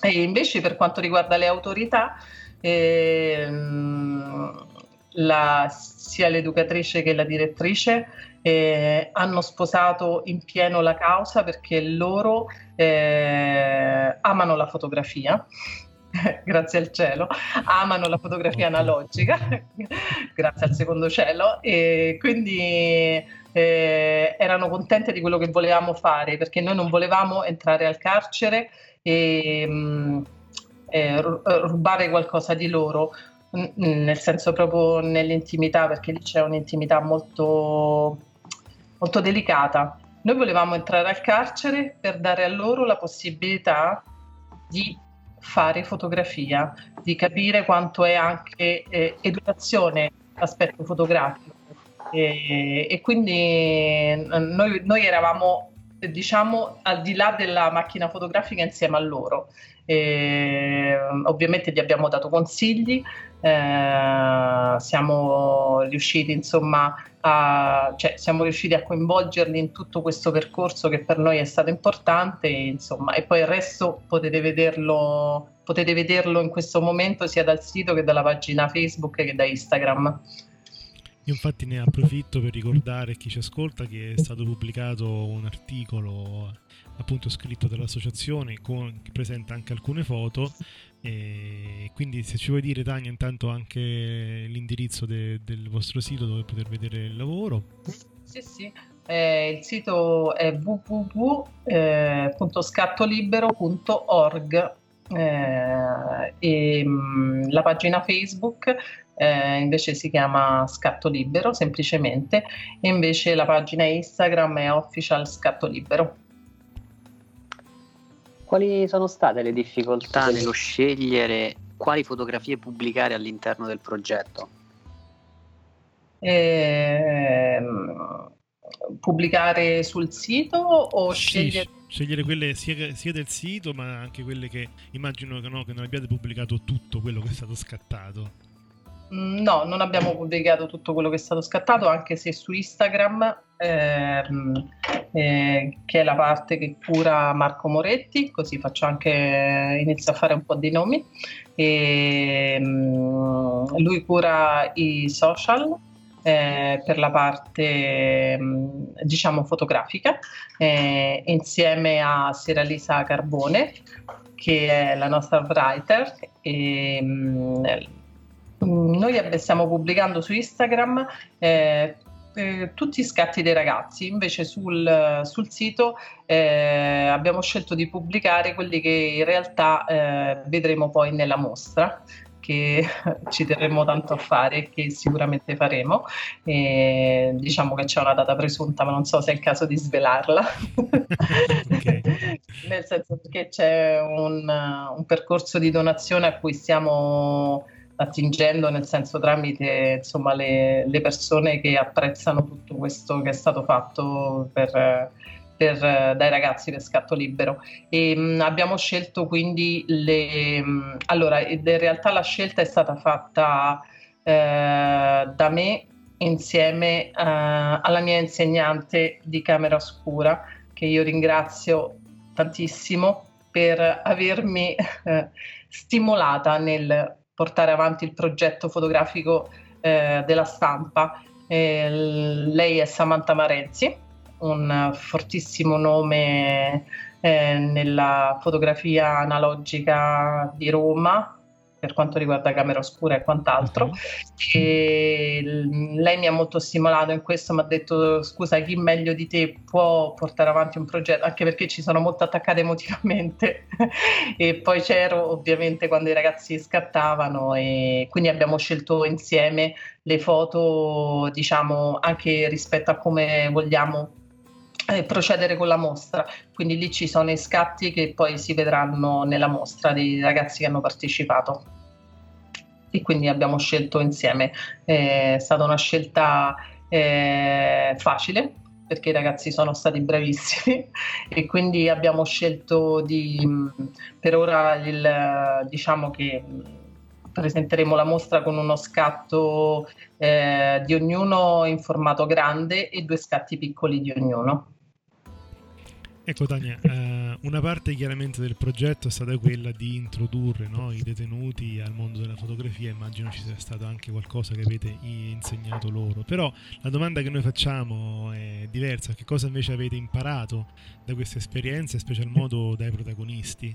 E invece per quanto riguarda le autorità, ehm, la, sia l'educatrice che la direttrice eh, hanno sposato in pieno la causa perché loro eh, amano la fotografia. grazie al cielo, amano la fotografia analogica, grazie al secondo cielo, e quindi eh, erano contente di quello che volevamo fare perché noi non volevamo entrare al carcere e mh, mm, eh, rubare qualcosa di loro, nel senso proprio nell'intimità, perché lì c'è un'intimità molto molto delicata. Noi volevamo entrare al carcere per dare a loro la possibilità di fare fotografia, di capire quanto è anche eh, educazione l'aspetto fotografico. E, e quindi noi, noi, eravamo, diciamo, al di là della macchina fotografica insieme a loro. E, ovviamente gli abbiamo dato consigli, eh, siamo riusciti insomma a, cioè, siamo riusciti a coinvolgerli in tutto questo percorso che per noi è stato importante insomma, e poi il resto potete vederlo, potete vederlo in questo momento sia dal sito che dalla pagina Facebook che da Instagram. Io infatti ne approfitto per ricordare a chi ci ascolta che è stato pubblicato un articolo appunto scritto dall'associazione con, che presenta anche alcune foto e quindi se ci vuoi dire Tania intanto anche l'indirizzo de, del vostro sito dove poter vedere il lavoro. Sì, sì. Eh, il sito è www.scattolibero.org eh, e mh, mm, la pagina Facebook eh, invece si chiama Scatto Libero semplicemente e invece la pagina Instagram è Official Scatto Libero. Quali sono state le difficoltà nello scegliere quali fotografie pubblicare all'interno del progetto? Eh, pubblicare sul sito o sì, scegliere... Scegliere quelle sia, sia, del sito ma anche quelle che immagino che, no, che non abbiate pubblicato tutto quello che è stato scattato. Mm, no, non abbiamo pubblicato tutto quello che è stato scattato, anche se su Instagram, ehm, eh, che è la parte che cura Marco Moretti, così faccio anche, inizio a fare un po' di nomi. E, ehm, lui cura i social eh, per la parte mm, diciamo fotografica, eh, insieme a Sieralisa Carbone, che è la nostra writer. E, mm, Mm, noi stiamo pubblicando su Instagram eh, eh, tutti i scatti dei ragazzi, invece sul, sul sito eh, abbiamo scelto di pubblicare quelli che in realtà eh, vedremo poi nella mostra che ci terremo tanto a fare e che sicuramente faremo. E diciamo che c'è una data presunta, ma non so se è il caso di svelarla. Nel senso che c'è un, un percorso di donazione a cui stiamo attingendo nel senso tramite insomma, le, le, persone che apprezzano tutto questo che è stato fatto per, per, dai ragazzi per scatto libero. E, mh, abbiamo scelto quindi le... Mh, allora, in realtà la scelta è stata fatta eh, da me insieme eh, alla mia insegnante di camera oscura, che io ringrazio tantissimo per avermi eh, stimolata nel portare avanti il progetto fotografico eh, della stampa. Eh, lei è Samantha Marenzi, un fortissimo nome eh, nella fotografia analogica di Roma, per quanto riguarda camera oscura e quant'altro. Uh-huh. E lei mi ha molto stimolato in questo, mi ha detto scusa chi meglio di te può portare avanti un progetto, anche perché ci sono molto attaccata emotivamente e poi c'ero ovviamente quando i ragazzi scattavano e quindi abbiamo scelto insieme le foto diciamo anche rispetto a come vogliamo eh, procedere con la mostra. Quindi lì ci sono i scatti che poi si vedranno nella mostra dei ragazzi che hanno partecipato. E quindi abbiamo scelto insieme. È stata una scelta eh, facile perché i ragazzi sono stati bravissimi e quindi abbiamo scelto di per ora il, diciamo che presenteremo la mostra con uno scatto eh, di ognuno in formato grande e due scatti piccoli di ognuno. Ecco Tania, eh, una parte chiaramente del progetto è stata quella di introdurre no, i detenuti al mondo della fotografia, immagino ci sia stato anche qualcosa che avete insegnato loro, però la domanda che noi facciamo è diversa, che cosa invece avete imparato da queste esperienze, in special modo dai protagonisti?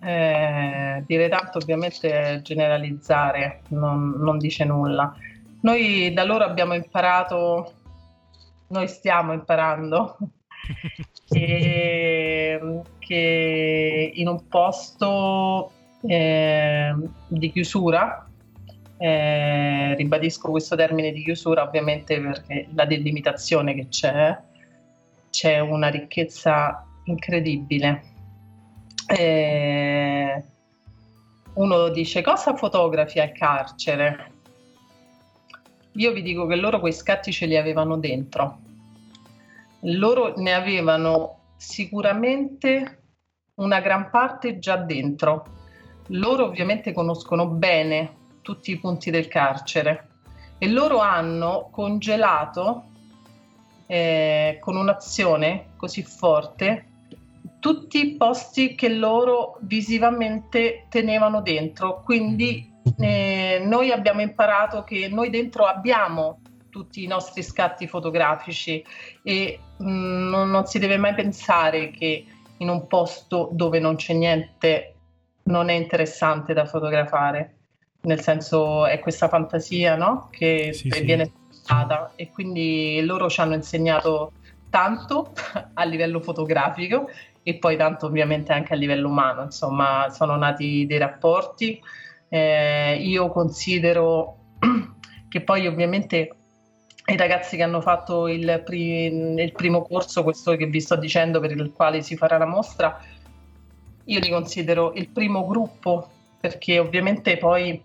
Eh, dire tanto ovviamente generalizzare, non, non dice nulla. Noi da loro abbiamo imparato noi stiamo imparando che, che in un posto eh, di chiusura, eh, ribadisco questo termine di chiusura ovviamente perché la delimitazione che c'è, c'è una ricchezza incredibile. Eh, uno dice cosa fotografi al carcere? Io vi dico che loro quei scatti ce li avevano dentro. Loro ne avevano sicuramente una gran parte già dentro. Loro ovviamente conoscono bene tutti i punti del carcere e loro hanno congelato eh, con un'azione così forte tutti i posti che loro visivamente tenevano dentro. Quindi eh, noi abbiamo imparato che noi dentro abbiamo tutti i nostri scatti fotografici e mh, mm, non, non, si deve mai pensare che in un posto dove non c'è niente non è interessante da fotografare. Nel senso è questa fantasia no? che sì, viene spostata e quindi loro ci hanno insegnato tanto a livello fotografico e poi tanto ovviamente anche a livello umano. Insomma, sono nati dei rapporti eh, io considero che poi ovviamente i ragazzi che hanno fatto il, pri- il, primo corso, questo che vi sto dicendo, per il quale si farà la mostra, io li considero il primo gruppo perché ovviamente poi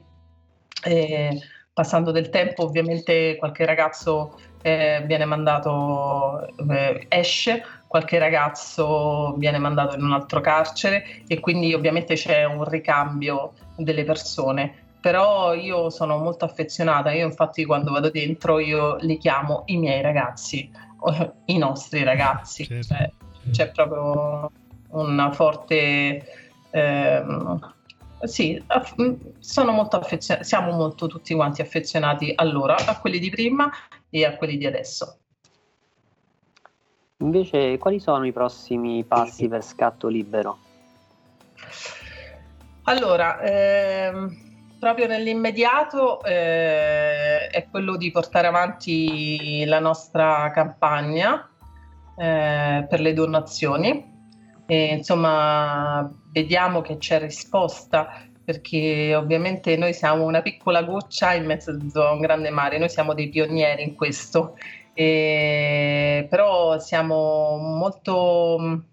eh, passando del tempo ovviamente qualche ragazzo eh, viene mandato, eh, esce, qualche ragazzo viene mandato in un altro carcere e quindi ovviamente c'è un ricambio delle persone. Però io sono molto affezionata, io infatti quando vado dentro io li chiamo i miei ragazzi, i nostri ragazzi, certo. cioè, c'è proprio una forte... Ehm, sì, sono molto affezionati, siamo molto tutti quanti affezionati a loro, a quelli di prima e a quelli di adesso. Invece, quali sono i prossimi passi per scatto libero? Allora, ehm, proprio nell'immediato eh, è quello di portare avanti la nostra campagna eh, per le donazioni. E, insomma, vediamo che c'è risposta perché ovviamente noi siamo una piccola goccia in mezzo a un grande mare, noi siamo dei pionieri in questo, e, però siamo molto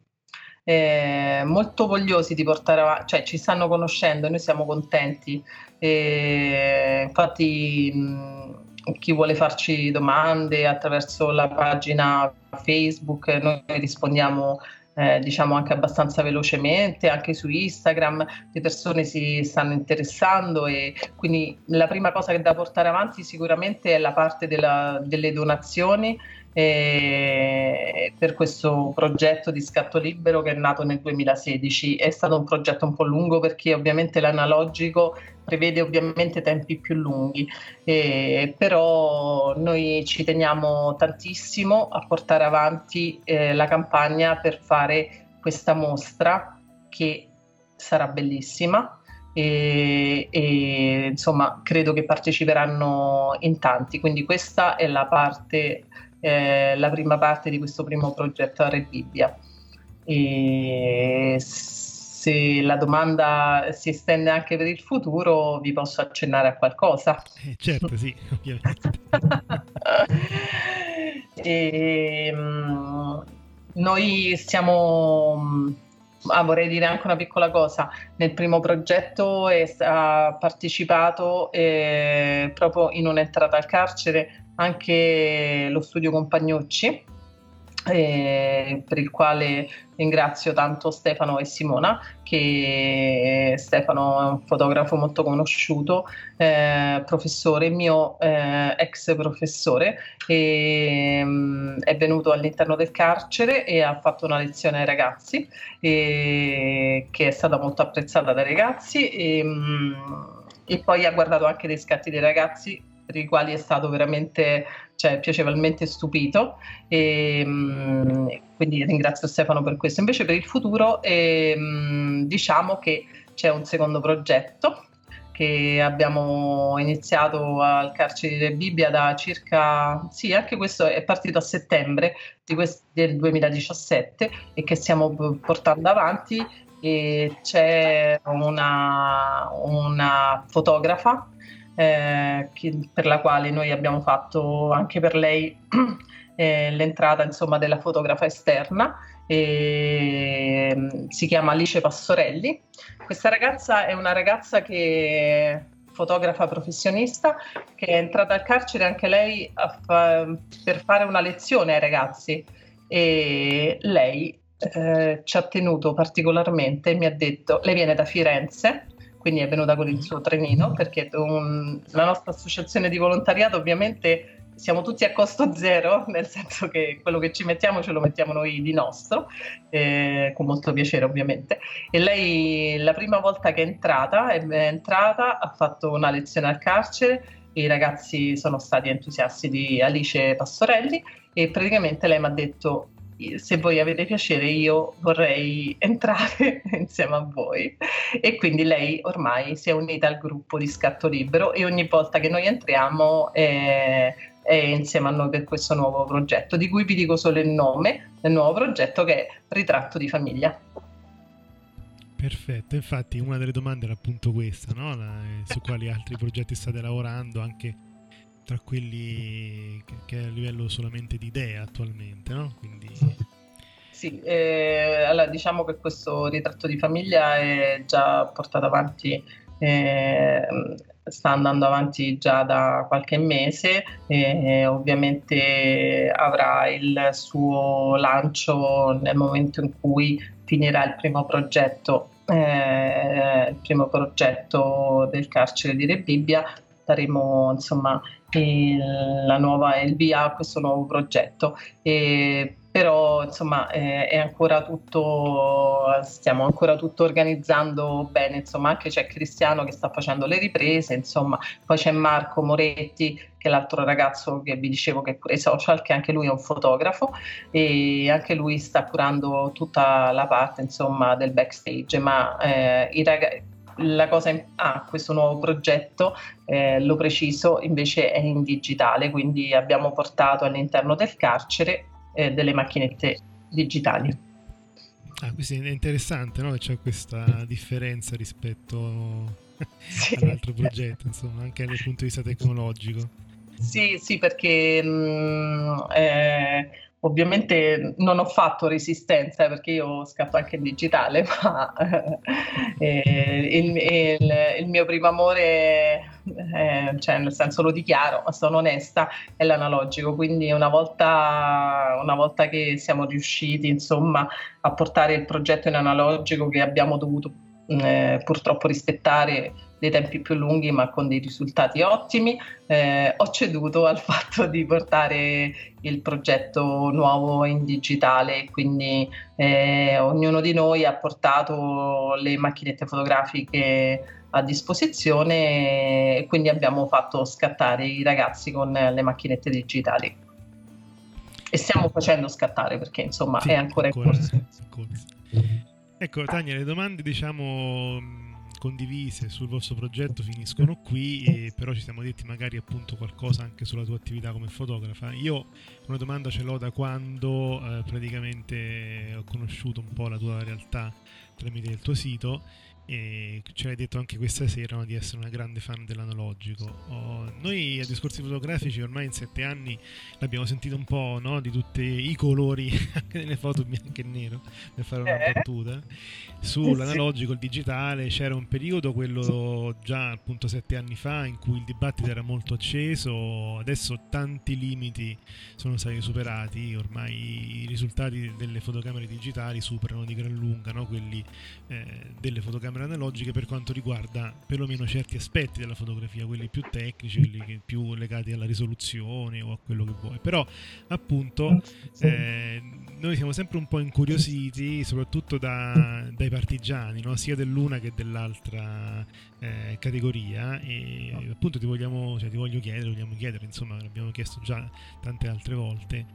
eh, molto vogliosi di portare avanti, cioè ci stanno conoscendo noi siamo contenti. E, infatti mh, chi vuole farci domande attraverso la pagina Facebook, noi rispondiamo eh, diciamo anche abbastanza velocemente, anche su Instagram le persone si stanno interessando e quindi la prima cosa che da portare avanti sicuramente è la parte della, delle donazioni eh, per questo progetto di scatto libero che è nato nel 2016. È stato un progetto un po' lungo perché ovviamente l'analogico prevede ovviamente tempi più lunghi, eh, però noi ci teniamo tantissimo a portare avanti eh, la campagna per fare questa mostra che sarà bellissima. E, e, insomma credo che parteciperanno in tanti quindi questa è la parte eh, la prima parte di questo primo progetto a Re Bibbia. E se la domanda si estende anche per il futuro, vi posso accennare a qualcosa. Eh, certo, sì, ovviamente. e, um, noi stiamo Ah, vorrei dire anche una piccola cosa, nel primo progetto è, ha partecipato eh, proprio in un'entrata al carcere anche lo studio Compagnucci, eh, per il quale ringrazio tanto Stefano e Simona, che Stefano è un fotografo molto conosciuto, eh, professore, mio eh, ex professore, e, um, è venuto all'interno del carcere e ha fatto una lezione ai ragazzi, e, che è stata molto apprezzata dai ragazzi. E, um, e poi ha guardato anche dei scatti dei ragazzi per i quali è stato veramente cioè, piacevolmente stupito e mm, quindi ringrazio Stefano per questo. Invece per il futuro eh, diciamo che c'è un secondo progetto che abbiamo iniziato al carcere di Bibbia da circa, sì, anche questo è partito a settembre quest- del 2017 e che stiamo portando avanti e c'è una, una fotografa eh, che, per la quale noi abbiamo fatto anche per lei eh, l'entrata insomma, della fotografa esterna. E, mm, si chiama Alice Passorelli. Questa ragazza è una ragazza che fotografa professionista che è entrata al carcere anche lei fa, per fare una lezione ai ragazzi e lei eh, ci ha tenuto particolarmente, mi ha detto, lei viene da Firenze quindi è venuta con il suo trenino perché un, la nostra associazione di volontariato ovviamente siamo tutti a costo zero, nel senso che quello che ci mettiamo ce lo mettiamo noi di nostro, eh, con molto piacere ovviamente. E lei la prima volta che è entrata, è entrata, ha fatto una lezione al carcere, i ragazzi sono stati entusiasti di Alice Pastorelli e praticamente lei mi ha detto se voi avete piacere io vorrei entrare insieme a voi e quindi lei ormai si è unita al gruppo di scatto libero e ogni volta che noi entriamo è, è insieme a noi per questo nuovo progetto di cui vi dico solo il nome del nuovo progetto che è Ritratto di famiglia. Perfetto, infatti una delle domande era appunto questa, no? La, su quali altri progetti state lavorando anche tra quelli che, è a livello solamente di idea attualmente, no? Quindi... Sì, eh, allora diciamo che questo ritratto di famiglia è già portato avanti, eh, sta andando avanti già da qualche mese e ovviamente avrà il suo lancio nel momento in cui finirà il primo progetto, eh, il primo progetto del carcere di Re Bibbia daremo insomma la nuova, il via a questo nuovo progetto. E, però insomma eh, è ancora tutto stiamo ancora tutto organizzando bene. Insomma anche c'è Cristiano che sta facendo le riprese insomma poi c'è Marco Moretti che è l'altro ragazzo che vi dicevo che è pure social che anche lui è un fotografo. E anche lui sta curando tutta la parte insomma del backstage. Ma eh, i ragazzi la cosa in, ah, questo nuovo progetto, eh, lo preciso, invece è in digitale, quindi abbiamo portato all'interno del carcere eh, delle macchinette digitali. Ah, questo è interessante, no? C'è questa differenza rispetto sì. all'altro progetto, insomma, anche dal punto di vista tecnologico. Sì, sì, perché mh, mm, eh, Ovviamente non ho fatto resistenza perché io scatto anche in digitale, ma eh, il, il, il, mio primo amore, eh, cioè nel senso lo dichiaro, ma sono onesta, è l'analogico. Quindi una volta, una volta che siamo riusciti insomma, a portare il progetto in analogico che abbiamo dovuto eh, purtroppo rispettare dei tempi più lunghi ma con dei risultati ottimi. Eh, ho ceduto al fatto di portare il progetto nuovo in digitale, quindi eh, ognuno di noi ha portato le macchinette fotografiche a disposizione e quindi abbiamo fatto scattare i ragazzi con le macchinette digitali. E stiamo facendo scattare perché insomma sì, è ancora, ancora in corso. Ecco, Tania, le domande diciamo condivise sul vostro progetto finiscono qui, e però ci siamo detti magari appunto qualcosa anche sulla tua attività come fotografa. Io una domanda ce l'ho da quando eh, praticamente ho conosciuto un po' la tua realtà tramite il tuo sito e ce l'hai detto anche questa sera no, di essere una grande fan dell'analogico. Oh, noi a discorsi fotografici ormai in sette anni l'abbiamo sentito un po' no, di tutti i colori, anche nelle foto bianco e nero, per fare una eh. battuta. Sull'analogico, il digitale, c'era un periodo, quello già appunto sette anni fa, in cui il dibattito era molto acceso, adesso tanti limiti sono stati superati, ormai i risultati delle fotocamere digitali superano di gran lunga no, quelli eh, delle fotocamere fotocamere analogiche per quanto riguarda perlomeno certi aspetti della fotografia, quelli più tecnici, quelli più legati alla risoluzione o a quello che vuoi. Però appunto eh, noi siamo sempre un po' incuriositi, soprattutto da, dai partigiani, no? sia dell'una che dell'altra eh, categoria e appunto ti vogliamo, cioè, ti voglio chiedere, vogliamo chiedere, insomma l'abbiamo chiesto già tante altre volte,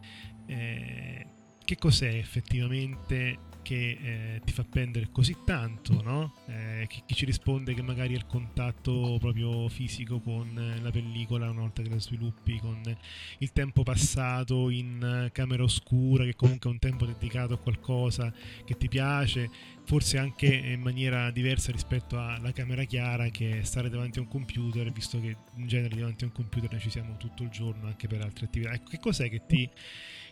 eh, che cos'è effettivamente che eh, ti fa pendere così tanto, no? Eh, chi, chi, ci risponde che magari è il contatto proprio fisico con eh, la pellicola una volta che la sviluppi, con il tempo passato in camera oscura, che comunque è un tempo dedicato a qualcosa che ti piace, forse anche in maniera diversa rispetto alla camera chiara che è stare davanti a un computer, visto che in genere davanti a un computer noi ci siamo tutto il giorno anche per altre attività. Ecco, che cos'è che ti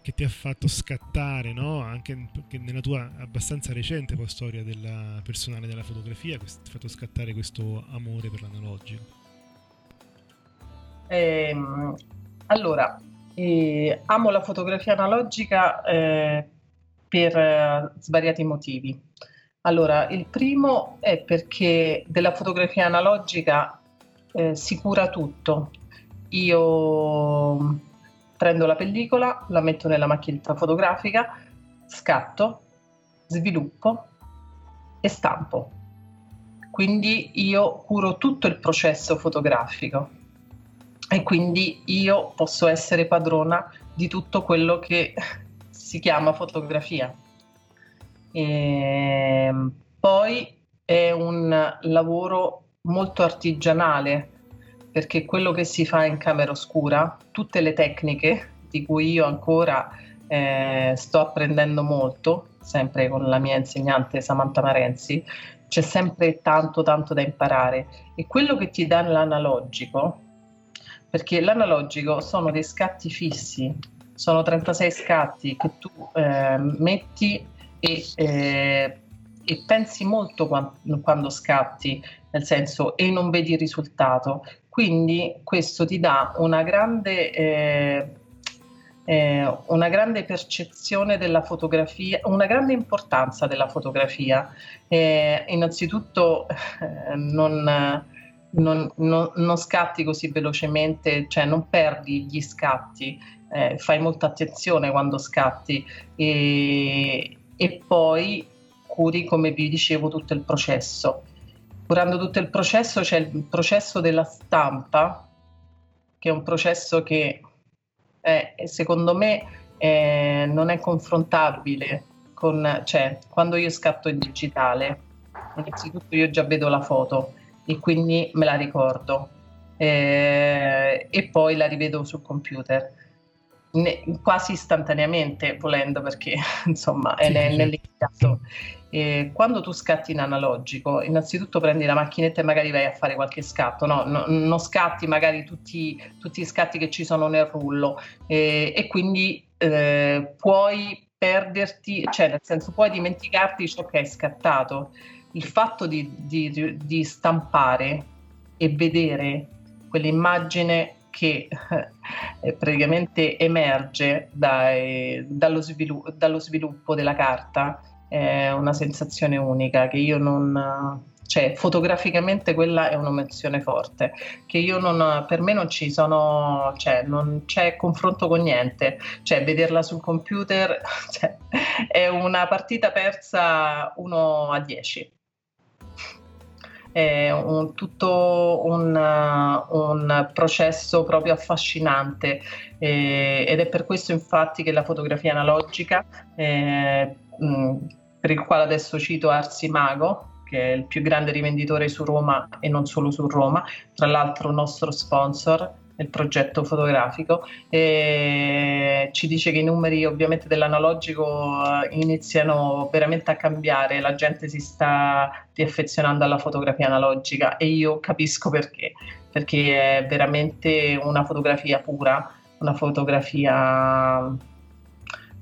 che ti ha fatto scattare, no? anche nella tua abbastanza recente poi, storia della personale della fotografia, ti ha fatto scattare questo amore per l'analogico? Eh, allora, eh, amo la fotografia analogica eh, per eh, svariati motivi. Allora, il primo è perché della fotografia analogica eh, si cura tutto. Io prendo la pellicola, la metto nella macchinetta fotografica, scatto, sviluppo e stampo. Quindi io curo tutto il processo fotografico e quindi io posso essere padrona di tutto quello che si chiama fotografia. E ehm, poi è un lavoro molto artigianale perché quello che si fa in camera oscura, tutte le tecniche di cui io ancora eh, sto apprendendo molto, sempre con la mia insegnante Samantha Marenzi, c'è sempre tanto tanto da imparare. E quello che ti dà l'analogico, perché l'analogico sono dei scatti fissi, sono 36 scatti che tu eh, metti e, eh, e, pensi molto quando, quando scatti, nel senso e non vedi il risultato. Quindi questo ti dà una grande, eh, eh, una grande percezione della fotografia, una grande importanza della fotografia. Eh, innanzitutto eh, non, non, non, non, scatti così velocemente, cioè non perdi gli scatti, eh, fai molta attenzione quando scatti e, e poi curi, come vi dicevo, tutto il processo curando tutto il processo c'è il processo della stampa, che è un processo che è, secondo me è, non è confrontabile con, cioè, quando io scatto in digitale, innanzitutto io già vedo la foto e quindi me la ricordo eh, e poi la rivedo sul computer. Ne, quasi istantaneamente volendo perché insomma è sì, nel, nell'immediato. E quando tu scatti in analogico, innanzitutto prendi la macchinetta e magari vai a fare qualche scatto, no? no non scatti magari tutti, tutti, i scatti che ci sono nel rullo e, e quindi eh, puoi perderti, cioè nel senso puoi dimenticarti ciò che hai scattato. Il fatto di, di, di stampare e vedere quell'immagine che eh, praticamente emerge dai, dallo, svilu- dallo, sviluppo della carta. È una sensazione unica che io non cioè fotograficamente quella è un'emozione forte che io non per me non ci sono cioè non c'è confronto con niente. Cioè vederla sul computer cioè, è una partita persa 1 a 10 è un, tutto un, un, processo proprio affascinante. Eh, ed è per questo infatti che la fotografia analogica, eh, mh, per il quale adesso cito Arsimago, che è il più grande rivenditore su Roma e non solo su Roma, tra l'altro nostro sponsor, nel progetto fotografico e ci dice che i numeri ovviamente dell'analogico eh, iniziano veramente a cambiare, la gente si sta riaffezionando alla fotografia analogica e io capisco perché, perché è veramente una fotografia pura, una fotografia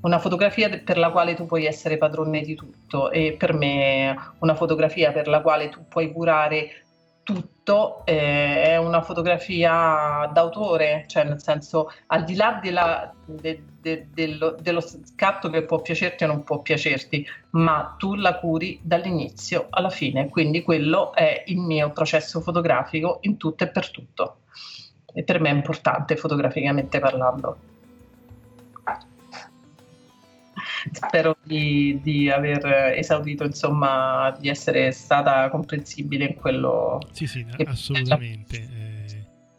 una fotografia per la quale tu puoi essere padrone di tutto e per me una fotografia per la quale tu puoi curare tutto eh, è una fotografia d'autore, cioè nel senso al di là della, de, de, dello, dello, scatto che può piacerti o non può piacerti, ma tu la curi dall'inizio alla fine, quindi quello è il mio processo fotografico in tutto e per tutto. E per me è importante fotograficamente parlando. Spero di, di, aver esaudito, insomma, di essere stata comprensibile in quello. Sì, sì, assolutamente. Eh,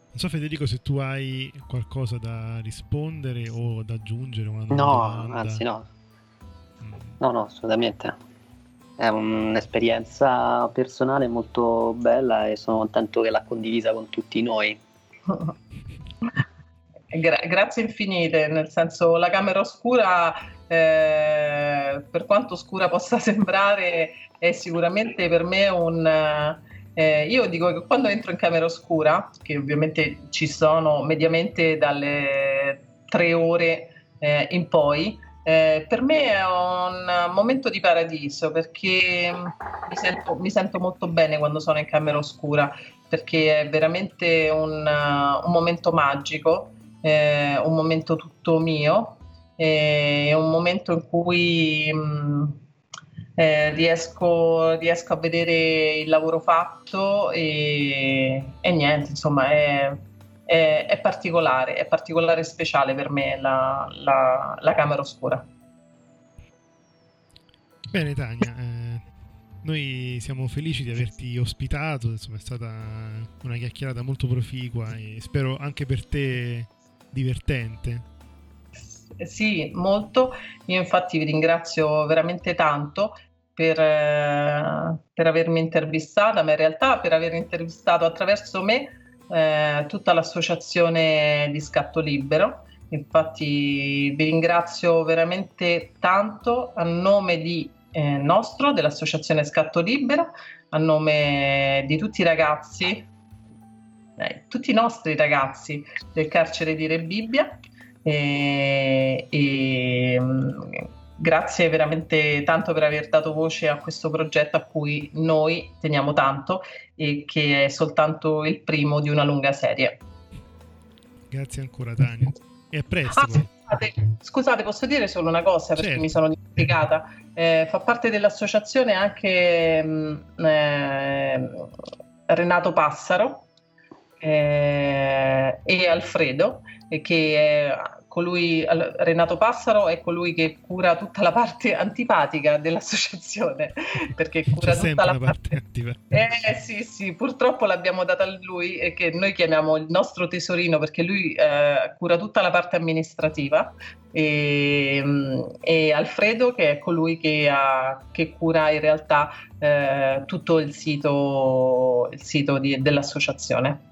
non so, Federico, se tu hai qualcosa da rispondere o da aggiungere. no, domanda. anzi, no. Mm. No, no, assolutamente. È un'esperienza personale molto bella e sono contento che l'ha condivisa con tutti noi. Gra- grazie infinite, nel senso la camera oscura eh, per quanto oscura possa sembrare, è sicuramente per me un... Eh, io dico che quando entro in camera oscura, che ovviamente ci sono mediamente dalle tre ore eh, in poi, eh, per me è un momento di paradiso perché mi sento, mi sento, molto bene quando sono in camera oscura perché è veramente un, un momento magico, eh, un momento tutto mio è un momento in cui mh, eh, riesco, riesco, a vedere il lavoro fatto e, e niente, insomma, è, è, è, particolare, è particolare e speciale per me la, la, la camera oscura. Bene Tania, eh, noi siamo felici di averti ospitato, insomma è stata una chiacchierata molto proficua e spero anche per te divertente. Sì, molto. Io infatti vi ringrazio veramente tanto per, eh, per avermi intervistata, ma in realtà per aver intervistato attraverso me eh, tutta l'associazione di Scatto Libero. Infatti vi ringrazio veramente tanto a nome di eh, nostro, dell'associazione Scatto Libero, a nome di tutti i ragazzi, eh, tutti i nostri ragazzi del carcere di Re Bibbia e, e grazie veramente tanto per aver dato voce a questo progetto a cui noi teniamo tanto e che è soltanto il primo di una lunga serie. Grazie ancora Tania e a presto. Ah, scusate, scusate, posso dire solo una cosa perché certo. mi sono dimenticata. Eh, fa parte dell'associazione anche mm, eh, Renato Passaro eh, e Alfredo che è colui, Renato Passaro è colui che cura tutta la parte antipatica dell'associazione, perché cura C'è tutta la parte, antipatica. Eh sì, sì, purtroppo l'abbiamo data a lui e che noi chiamiamo il nostro tesorino perché lui eh, cura tutta la parte amministrativa e, mm, e, Alfredo che è colui che, ha, che cura in realtà eh, tutto il sito, il sito di, dell'associazione.